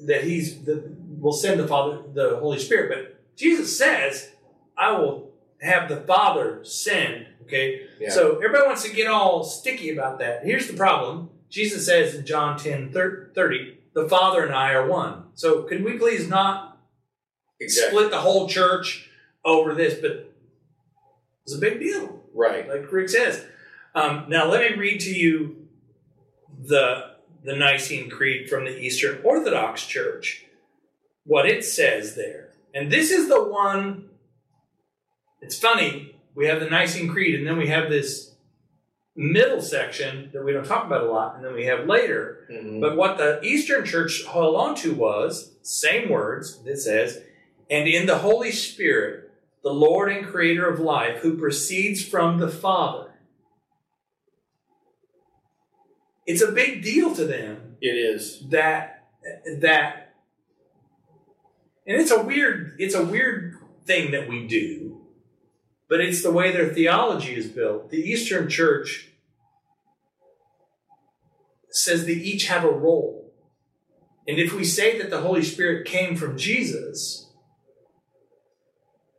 that he's the will send the Father, the Holy Spirit. But Jesus says, I will have the Father send. Okay, Yeah. so everybody wants to get all sticky about that. Here's the problem: Jesus says in John 10, 30, the Father and I are one. So can we please not exactly. split the whole church over this? But it's a big deal Right. like Rick says. Um, now, let me read to you the the Nicene Creed from the Eastern Orthodox Church, what it says there, and this is the one. It's funny. We have the Nicene Creed, and then we have this middle section that we don't talk about a lot, and then we have later. Mhm. But what the Eastern Church held on to was same words. It says, "And in the Holy Spirit, the Lord and Creator of life, who proceeds from the Father." It's a big deal to them It is. that that and it's a weird it's a weird thing that we do, but it's the way their theology is built. The Eastern Church says they each have a role. And if we say that the Holy Spirit came from Jesus,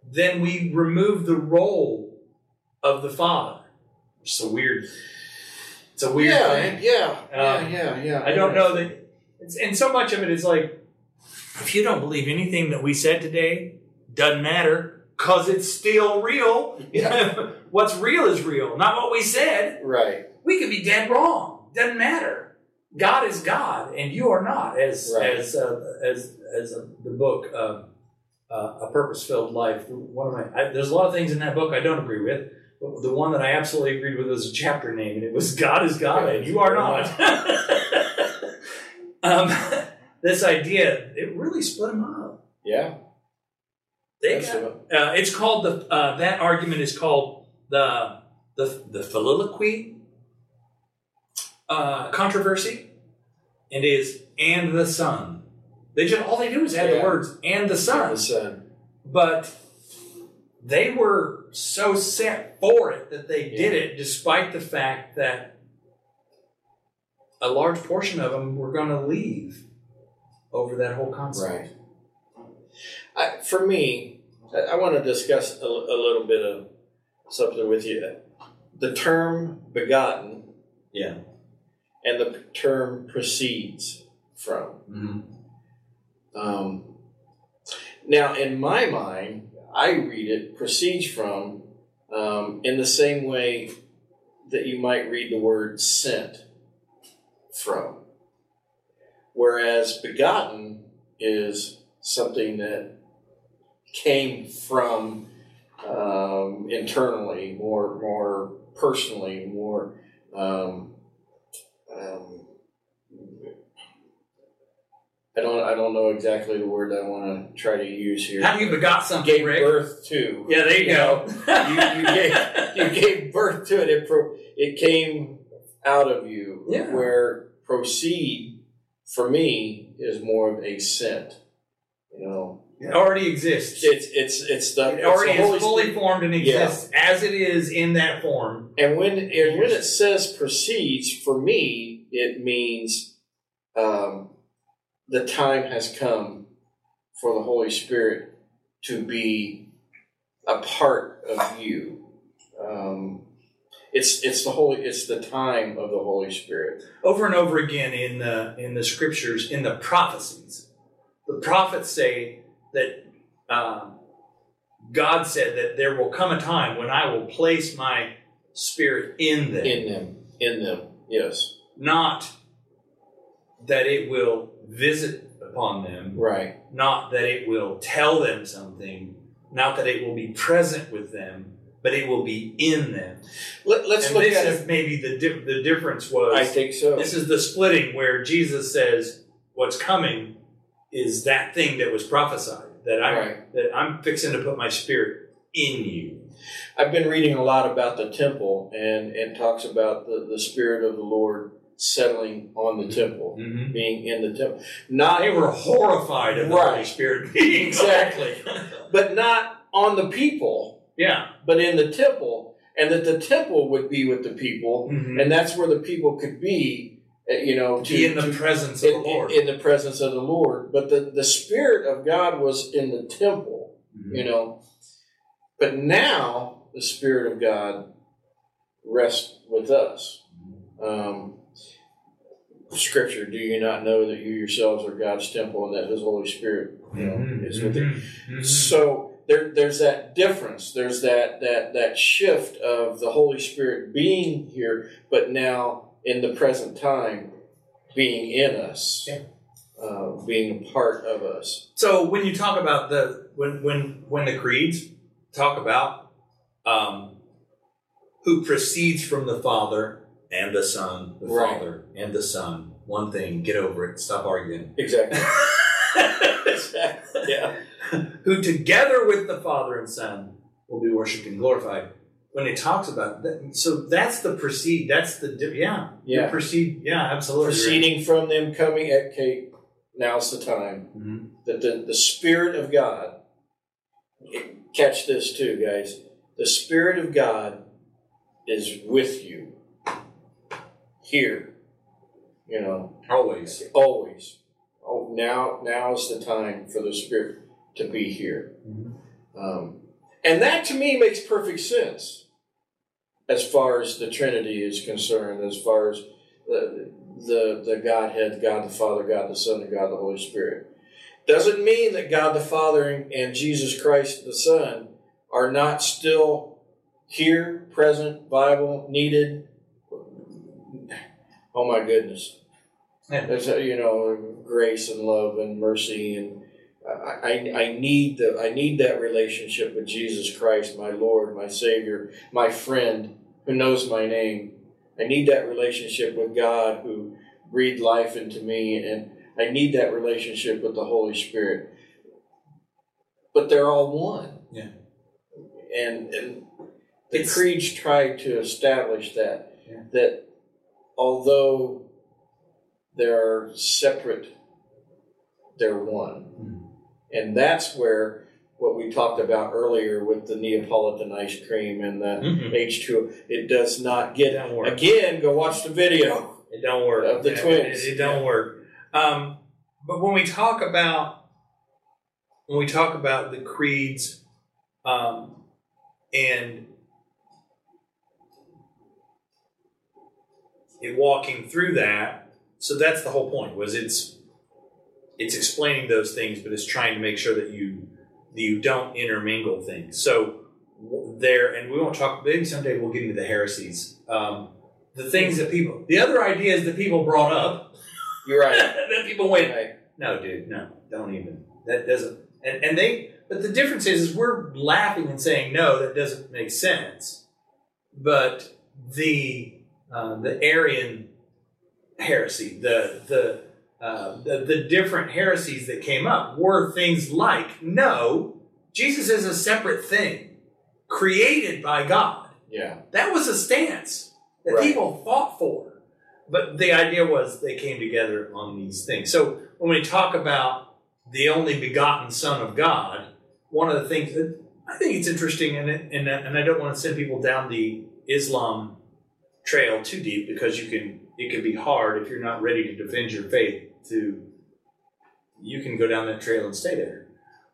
then we remove the role of the Father. It's a weird it's a weird yeah, thing. yeah, yeah, Um, yeah, yeah. I don't know that it's and so much of it is like if you don't believe anything that we said today, doesn't matter because it's still real. Yeah. (laughs) What's real is real, not what we said. Right. We could be dead wrong. Doesn't matter. God is God, and you are not. As Right. as uh, as as uh, the book uh, uh, A Purpose Filled Life. One of my I, there's a lot of things in that book I don't agree with. But the one that I absolutely agreed with was a chapter name, and it was God is God, and you are not. (laughs) um, (laughs) this idea it really split them up. Yeah. They got Absolutely. uh, it's called the uh, that argument is called the the the filioque uh, controversy, and is and the son. They just all they do is add the words and the son. The son. but they were so set for it that they did it despite the fact that a large portion of them were going to leave over that whole concept. Right. I, for me, I, I want to discuss a, a little bit of something with you. The term begotten Yeah. and the term proceeds from. Mm-hmm. Um, now, in my mind, I read it proceeds from um, in the same way that you might read the word sent from. Whereas begotten is something that came from um, internally, more more personally, more um, um, I don't I don't know exactly the word I want to try to use here. Have you begot something, gave Rick? birth to? Yeah, there you, You go. you, you gave you (laughs) gave birth to it. It pro, it came out of you. Yeah. Where proceed for me is more of a scent. You know, It already exists. it's it's it's the It it's already the Holy is fully Spirit. formed and exists as it is in that form. And when and when it says proceeds, for me, it means um, the time has come for the Holy Spirit to be a part of you. Um, it's it's the holy it's the time of the Holy Spirit. Over and over again in the in the scriptures, in the prophecies, the prophets say that um, God said that there will come a time when I will place my spirit in them, In them, in them, yes, not that it will visit upon them, right, not that it will tell them something, not that it will be present with them, but it will be in them. Let, let's and look at is maybe the di- the difference was I think so. this is the splitting where Jesus says what's coming is that thing that was prophesied that I Right. that I'm fixing to put my spirit in you. I've been reading a lot about the temple and and talks about the, the spirit of the Lord settling on the temple, Mm-hmm. being in the temple. Not They were horrified of the Holy Spirit being Exactly. but not on the people, yeah. but in the temple, and that the temple would be with the people, Mhm. and that's where the people could be, you know, to Be in the to- presence of in, the Lord. in, in the presence of the Lord. But the, the spirit of God was in the temple, Mhm. you know. But now the spirit of God rests with us. Um, scripture, do you not know that you yourselves are God's temple and that His Holy Spirit, you know, Mhm. is with you? Mhm. Mhm. So there, there's that difference. There's that that that shift of the Holy Spirit being here, but now in the present time, being in us, Yeah. uh, being a part of us. So when you talk about the when when when the creeds talk about um, who proceeds from the Father and the Son, the Right. Father and the Son, one thing, get over it, stop arguing. Exactly. exactly. (laughs) Yeah. who together with the Father and Son will be worshipped and glorified. When it talks about that, so that's the proceed. That's the yeah Yeah. The proceed. Yeah, absolutely. Proceeding from them, coming at Kate. now's the time Mhm. that the, the Spirit of God, catch this too, guys. The Spirit of God is with you here, you know, Always. always. Oh, now, now is the time for the Spirit to be here. Mhm. Um, and that to me makes perfect sense as far as the Trinity is concerned, as far as the, the, the Godhead, God the Father, God the Son, and God the Holy Spirit. Doesn't mean that God the Father and, Jesus Christ the Son are not still here, present, viable, needed. Oh my goodness. Yeah. There's you know grace and love and mercy and I, I, need the I need that relationship with Jesus Christ, my Lord, my Savior, my friend who knows my name. I need that relationship with God who breathed life into me, and I need that relationship with the Holy Spirit. But they're all one. Yeah. And and the It's- creeds tried to establish that Yeah. that although there are separate, they're one. Mhm. And that's where what we talked about earlier with the Neapolitan ice cream and the Mhm. H2O, it does not get. work. Again, go watch the video. It don't work. Of the Yeah, twins. It, it don't work. Um, but when we talk about when we talk about the creeds um, and it walking through that, so that's the whole point. Was it's it's explaining those things, but it's trying to make sure that you that you don't intermingle things. So there, and we won't talk. Maybe someday we'll get into the heresies. Um, the things that people, the other ideas that people brought up, You're right. (laughs) that people went, Right. no, dude, no, don't even. That doesn't. And, and they, but the difference is, is we're laughing and saying, no, that doesn't make sense. But the uh, the Arian heresy, the the, uh, the the different heresies that came up were things like, no, Jesus is a separate thing, created by God. Yeah. That was a stance that Right. people fought for. But the idea was they came together on these things. So when we talk about the only begotten Son of God, one of the things that I think it's interesting, and, and, and I don't want to send people down the Islam trail too deep because you can it can be hard if you're not ready to defend your faith. To you can go down that trail and stay there.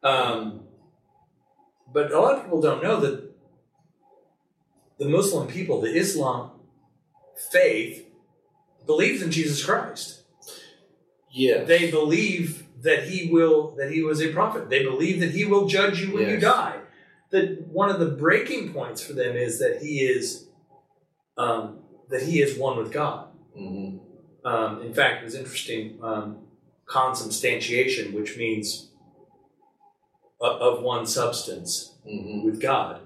Um, but a lot of people don't know that the Muslim people, the Islam faith, believes in Jesus Christ. Yeah. They believe that he will that he was a prophet. They believe that he will judge you when you die. That one of the breaking points for them is that he is um, that he is one with God. hmm Um, in fact, it was interesting um, consubstantiation, which means of, of one substance hmm with God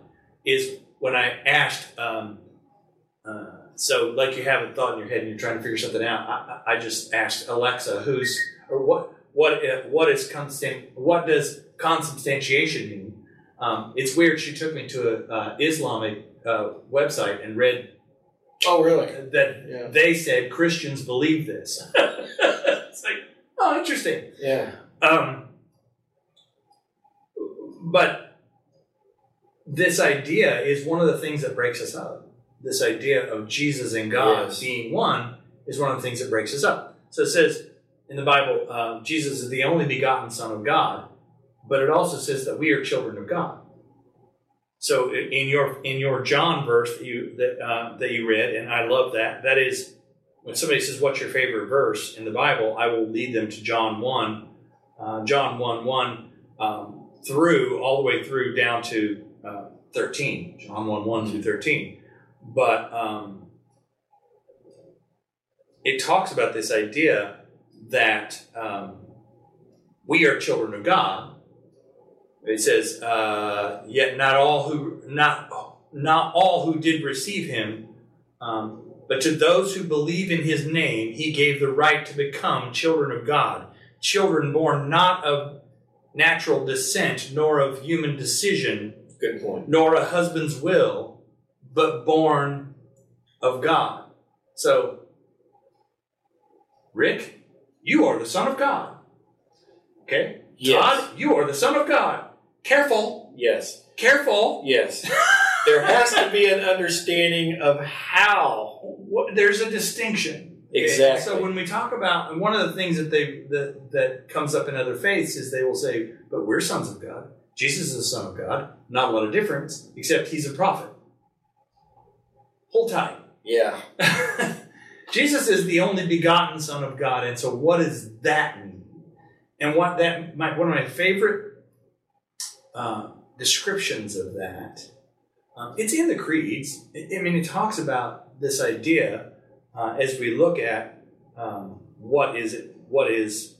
is when I asked. Um, uh, so, like you have a thought in your head and you're trying to figure something out. I, I I just asked Alexa, "Who's or what? What? uh, What is constant? What does consubstantiation mean?" Um, it's weird. She took me to a uh, Islamic uh, website and read Oh, really? that Yeah. they said Christians believe this. (laughs) it's like, oh, interesting. Yeah. Um, but this idea is one of the things that breaks us up. This idea of Jesus and God Yes. being one is one of the things that breaks us up. So it says in the Bible, uh, Jesus is the only begotten Son of God, but it also says that we are children of God. So in your in your John verse that you that uh, that you read, and I love that. That is when somebody says, "What's your favorite verse in the Bible?" I will lead them to John one, uh, John one one um, through all the way through down to uh, thirteen, John one one through thirteen. But um, it talks about this idea that um, we are children of God. It says, uh, "Yet not all who not not all who did receive him." Um, but to those who believe in his name, he gave the right to become children of God, children born not of natural descent, nor of human decision, Good point. nor a husband's will, but born of God. So, Rick, you are the Son of God. Okay? Yes. Todd, you are the Son of God. Careful. Yes. Careful. Yes. there has to be an understanding of how. What- There's a distinction. Okay? Exactly. So when we talk about, and one of the things that they that that comes up in other faiths is they will say, "But we're sons of God. Jesus is the Son of God. Not a lot of difference, except he's a prophet." Hold tight. Yeah. (laughs) Jesus is the only begotten Son of God, and so what does that mean? And what that my, one of my favorite uh, descriptions of that, um, it's in the creeds. I I mean, it talks about this idea uh, as we look at um, what is it, what is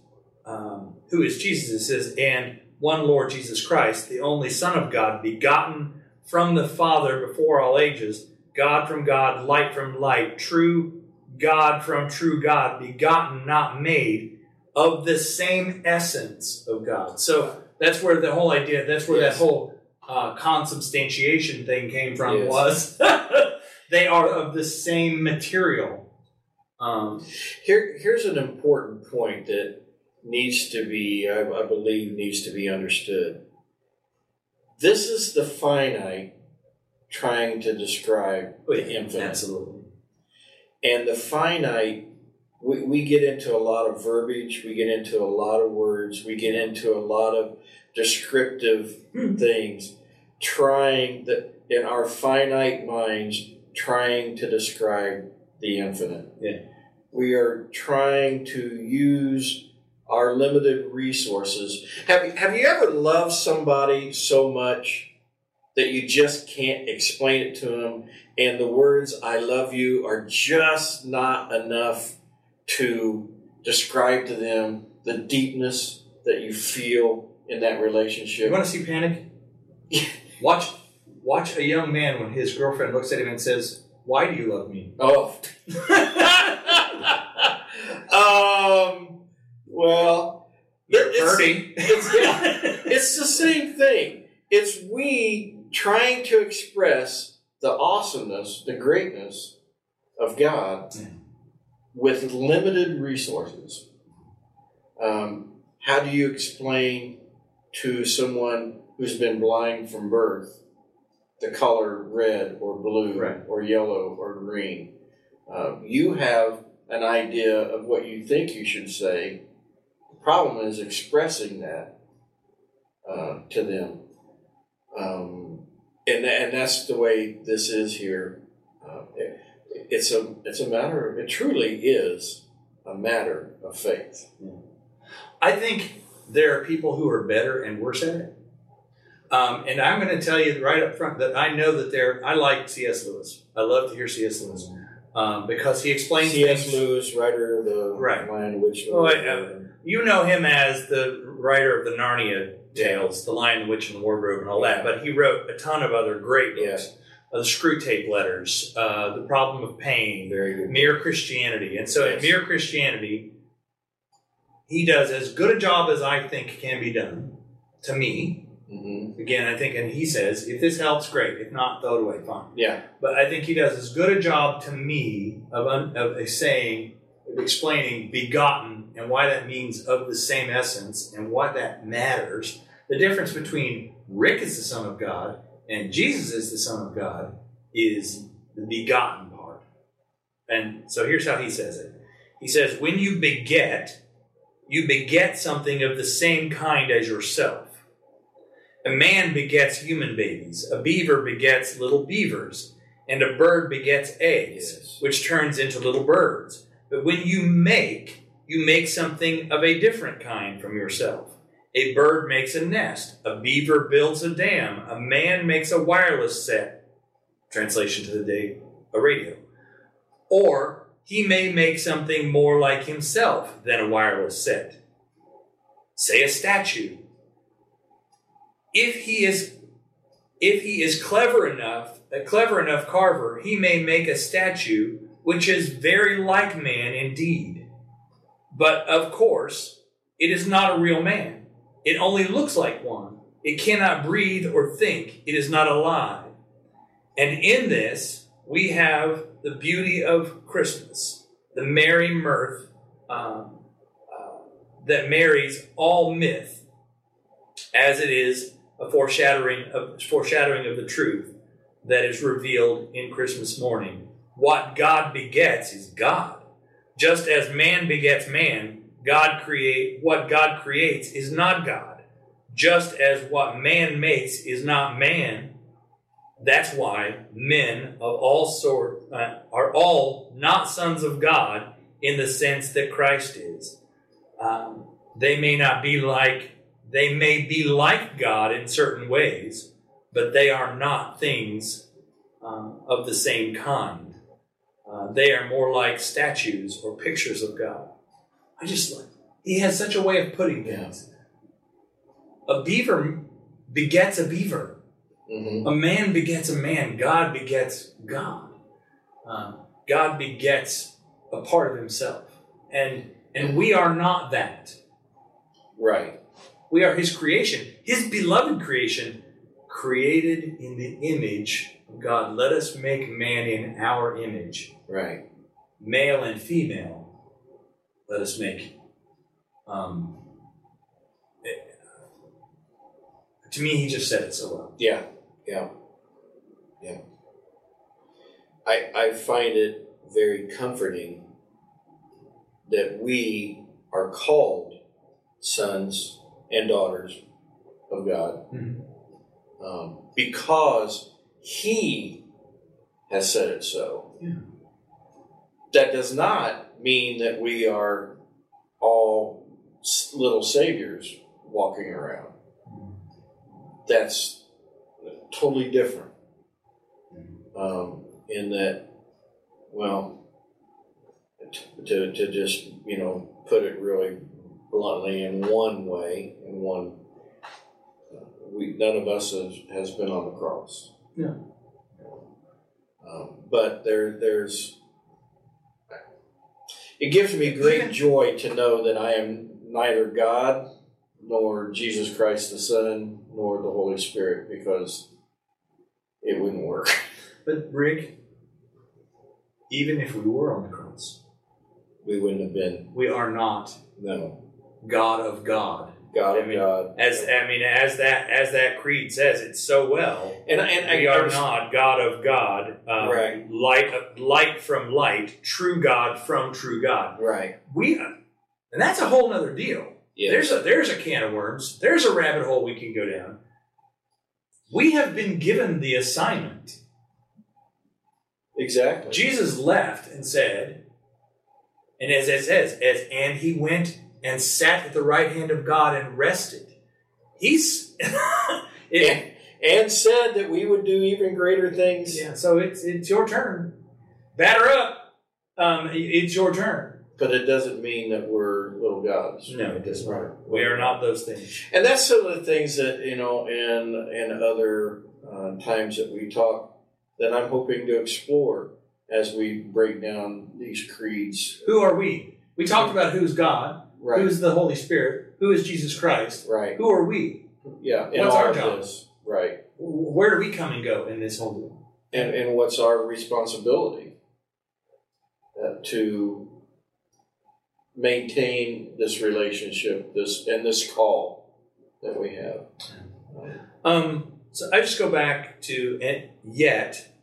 um, who is Jesus. It says, and one Lord Jesus Christ, the only Son of God, begotten from the Father before all ages, God from God, light from light, true God from true God, begotten, not made, of the same essence of God. So that's where the whole idea, that's where Yes. that whole uh, consubstantiation thing came from Yes. was (laughs) they are of the same material. Um, Here, here's an important point that needs to be, I, I believe, needs to be understood. This is the finite trying to describe the infinite. absolutely. And the finite, we, we get into a lot of verbiage, we get into a lot of words, we get into a lot of descriptive Hmm. things, trying that in our finite minds, trying to describe the infinite. Yeah. We are trying to use our limited resources. Have have you ever loved somebody so much that you just can't explain it to them and the words I love you are just not enough to describe to them the deepness that you feel in that relationship. You want to see panic? (laughs) watch, watch a young man when his girlfriend looks at him and says, "Why do you love me?" (laughs) Oh. um, well, it's, Birdie. (laughs) it's, yeah, it's the same thing. It's we trying to express the awesomeness, the greatness of God Yeah. With limited resources. Um, how do you explain to someone who's been blind from birth the color red or blue Right. or yellow or green? Uh, you have an idea of what you think you should say. The problem is expressing that uh, to them. Um, and, and that's the way this is here. Uh, it, it's a it's a matter. Of it truly is a matter of faith. I think there are people who are better and worse at it. Um, and I'm going to tell you right up front that I know that there. I like C.S. Lewis. I love to hear C.S. Lewis um, because he explains C.S. things. Lewis, writer of the Right. Lion, Witch, and Oh, the I- Wardrobe. You know him as the writer of the Narnia tales, The Lion, the Witch, and the Wardrobe, and all that. But he wrote a ton of other great books. Uh, the Screwtape Letters, uh, The Problem of Pain, very good. Mere Christianity. And so Yes. at Mere Christianity, he does as good a job as I think can be done to me. hmm Again, I think, and he says, if this helps, great. If not, throw it away, fine. Yeah, But I think he does as good a job to me of, un, of saying, of explaining begotten and why that means of the same essence and what that matters. The difference between Rick is the Son of God and Jesus is the Son of God is the begotten part. And so here's how he says it He says, When you beget, you beget something of the same kind as yourself. A man begets human babies, a beaver begets little beavers, and a bird begets eggs, Yes. which turns into little birds. But when you make, you make something of a different kind from yourself. A bird makes a nest, a beaver builds a dam, a man makes a wireless set. Translation to the day, a radio. Or he may make something more like himself than a wireless set. Say a statue. If he is if he is clever enough, a clever enough carver, he may make a statue which is very like man indeed. But of course, it is not a real man. It only looks like one. It cannot breathe or think. It is not alive. And in this, we have the beauty of Christmas, the merry mirth, um, uh, that marries all myth, as it is a foreshadowing of foreshadowing of the truth that is revealed in Christmas morning. What God begets is God. Just as man begets man, God create what God creates is not God. Just as what man makes is not man, that's why men of all sort uh, are all not sons of God in the sense that Christ is. Um, they may not be like they may be like God in certain ways, but they are not things um, of the same kind. Uh, they are more like statues or pictures of God. I just like he has such a way of putting things. A beaver begets a beaver. hmm A man begets a man. God begets God. Uh, God begets a part of Himself, and and we are not that. Right. We are His creation, His beloved creation, created in the image of God. Let us make man in our image, Right. male and female. Let us make. Um, it- to me, He just said it so well. Yeah. Yeah. Yeah. I I find it very comforting that we are called sons and daughters of God Mhm. um, because He has said it so. Yeah. That does not mean that we are all little saviors walking around. That's totally different. Um, in that, well, to, to just, you know, put it really bluntly in one way, in one, we, none of us has, has been on the cross. Yeah. Um, but there, there's, it gives me great joy to know that I am neither God nor Jesus Christ the Son nor the Holy Spirit because it wouldn't work. (laughs) But Rick, even if we were on the cross, We wouldn't have been we are not no God of God. God I of mean, God. As I mean, as that as that creed says, it so well. and and we are not God of God, um, Right. light light from light, true God from true God. right. We, and that's a whole nother deal. Yeah. There's a there's a can of worms. There's a rabbit hole we can go down. We have been given the assignment. exactly. Jesus left and said, and as it says, as and he went and sat at the right hand of God and rested. He's it, (laughs) and, and said that we would do even greater things. yeah. So it's it's your turn. Batter up. Um, it's your turn. But it doesn't mean that we're little gods. No, it doesn't. Right. We are not those things. And that's some of the things that you know, in in other uh, times that we talk, that I'm hoping to explore as we break down these creeds. Who are we? We talked about who's God, Right. who's the Holy Spirit, who is Jesus Christ. right. Who are we? Yeah. in What's our job? This. Right. Where do we come and go in this whole deal? And and what's our responsibility uh, to maintain this relationship, this and this call that we have. Um, so I just go back to and yet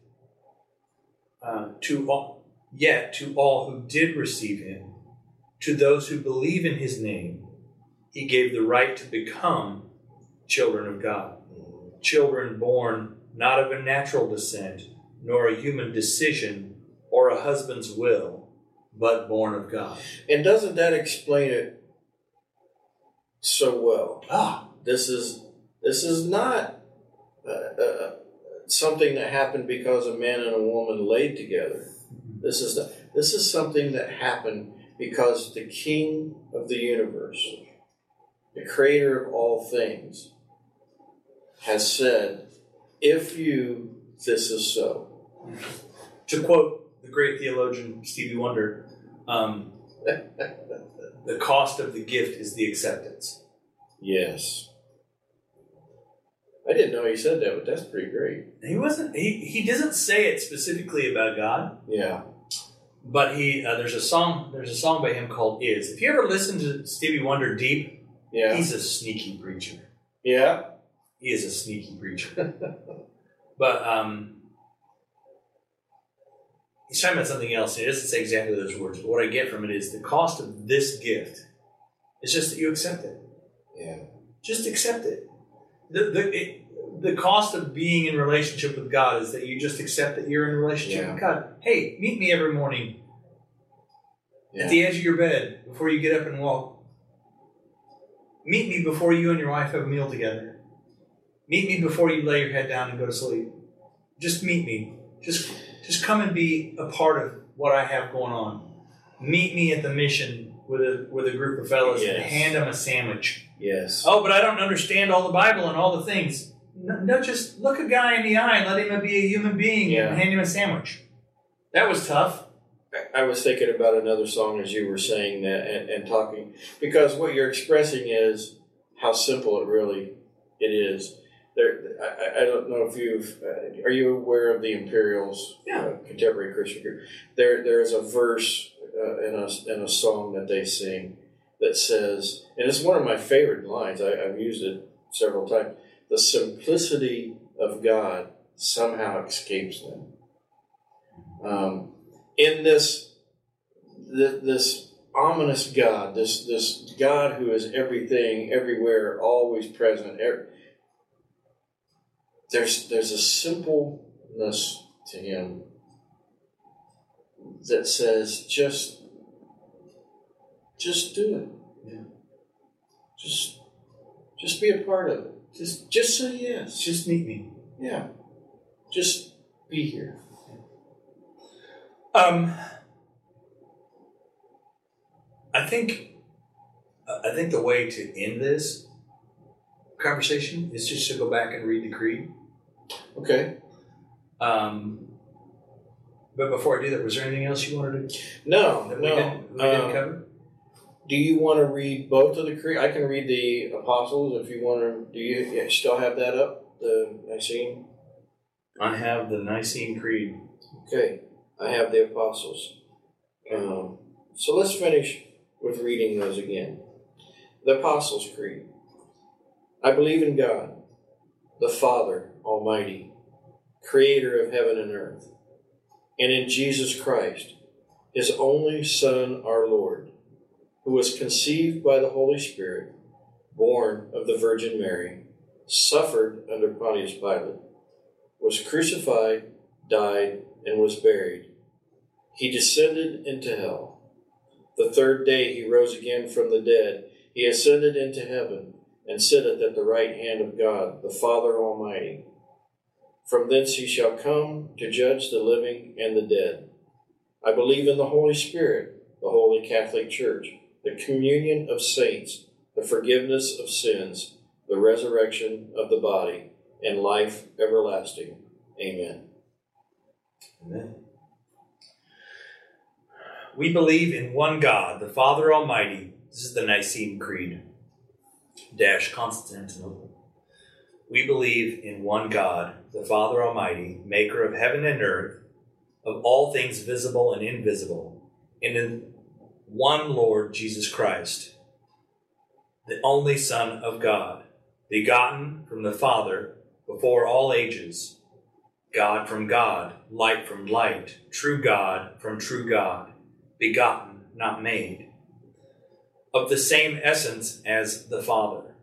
uh, to all, yet to all who did receive him, to those who believe in his name, he gave the right to become children of God, children born not of a natural descent, nor a human decision or a husband's will, but born of God. And doesn't that explain it so well? Ah, This is this is not uh, uh, something that happened because a man and a woman laid together. This is the, this is something that happened because the King of the universe, the Creator of all things, has said, "If you, this is so." to quote the great theologian Stevie Wonder, um, (laughs) the cost of the gift is the acceptance. Yes. I didn't know he said that, but that's pretty great. He wasn't. He he doesn't say it specifically about God, Yeah. But he uh, there's a song there's a song by him called "Is." If you ever listen to Stevie Wonder deep, Yeah. he's a sneaky preacher. yeah. He is a sneaky preacher. (laughs) but um, he's talking about something else. He doesn't say exactly those words, but what I get from it is the cost of this gift is just that you accept it. Yeah. Just accept it. The the it, the cost of being in relationship with God is that you just accept that you're in relationship Yeah. with God. Hey, meet me every morning Yeah. at the edge of your bed before you get up and walk. Meet me before you and your wife have a meal together. Meet me before you lay your head down and go to sleep. Just meet me. Just just come and be a part of what I have going on. Meet me at the mission with a with a group of fellows and hand them a sandwich. Yes. Oh, but I don't understand all the Bible and all the things. No, no, just look a guy in the eye and let him be a human being Yeah. and hand him a sandwich. That was tough. I- I was thinking about another song as you were saying that and, and talking because what you're expressing is how simple it really it is. There, I, I- I don't know if you've uh, are you aware of the Imperials, Yeah. uh, contemporary Christian group. There, there is a verse uh, in a in a song that they sing that says, and it's one of my favorite lines. I, I've used it several times. The simplicity of God somehow escapes them. Um, in this th- this ominous God, this this God who is everything, everywhere, always present. there's there's a simpleness to him that says just just do it. Yeah. Just just be a part of it. Just just say yes. Just meet me. Yeah. Just be here. Um, I think I think the way to end this conversation is just to go back and read the creed. Okay. Um, but before I do that, was there anything else you wanted to No, that we no. didn't, we didn't Um, cover? Do you want to read both of the creed? I can read the apostles if you want to. Do you yeah, still have that up? The Nicene. I have the Nicene Creed. Okay, I have the apostles. Um, so let's finish with reading those again. The Apostles' Creed. I believe in God, the Father Almighty, Creator of heaven and earth, and in Jesus Christ, His only Son, our Lord, who was conceived by the Holy Spirit, born of the Virgin Mary, suffered under Pontius Pilate, was crucified, died, and was buried. He descended into hell. The third day he rose again from the dead. He ascended into heaven and sitteth at the right hand of God, the Father Almighty. From thence he shall come to judge the living and the dead. I believe in the Holy Spirit, the holy Catholic Church, the communion of saints, the forgiveness of sins, the resurrection of the body, and life everlasting. Amen. Amen. We believe in one God, the Father Almighty. This is the Nicene Creed. Dash Constantinople. We believe in one God, the Father Almighty, maker of heaven and earth, of all things visible and invisible, and in one Lord Jesus Christ, the only Son of God, begotten from the Father before all ages God from God, light from light, true God from true God, begotten, not made, of the same essence as the Father.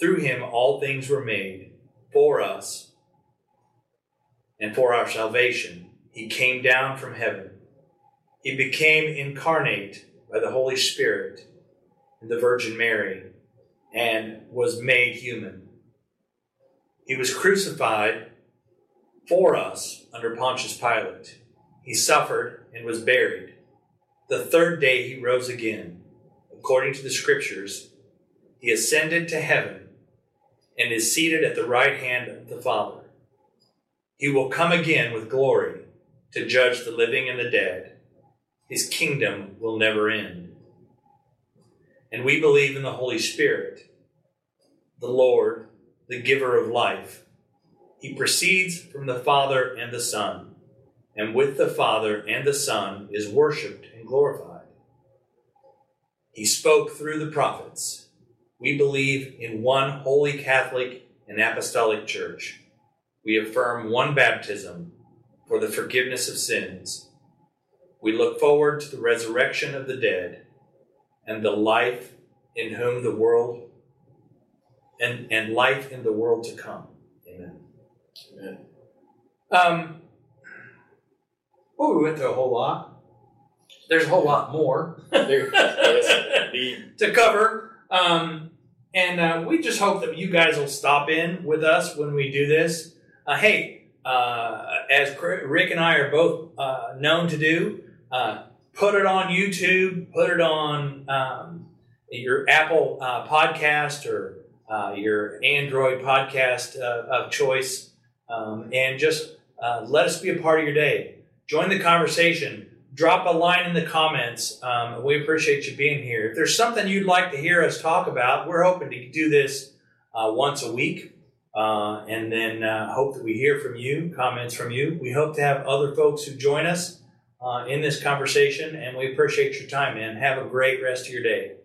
Through him all things were made, for us, and for our salvation. He came down from heaven. He became incarnate by the Holy Spirit and the Virgin Mary, and was made human. He was crucified for us under Pontius Pilate. He suffered and was buried. The third day he rose again. According to the Scriptures, he ascended to heaven and is seated at the right hand of the Father. He will come again with glory to judge the living and the dead. His kingdom will never end. And we believe in the Holy Spirit, the Lord, the giver of life. He proceeds from the Father and the Son, and with the Father and the Son is worshiped and glorified. He spoke through the prophets. We believe in one holy Catholic and Apostolic Church. We affirm one baptism for the forgiveness of sins. We look forward to the resurrection of the dead and the life in whom the world and, and life in the world to come. Amen. Amen. Um, well, we went through a whole lot. There's a whole lot more There, yes, indeed. (laughs) to cover. Um, and uh, we just hope that you guys will stop in with us when we do this. Uh, hey, uh, as Rick and I are both uh, known to do, uh, put it on YouTube, put it on um, your Apple uh, podcast or uh, your Android podcast uh, of choice, um, and just uh, let us be a part of your day. Join the conversation. Drop a line in the comments. Um, we appreciate you being here. If there's something you'd like to hear us talk about, we're hoping to do this once a week. Uh, and then uh, hope that we hear from you, comments from you. We hope to have other folks who join us uh, in this conversation, and we appreciate your time, man. Have a great rest of your day.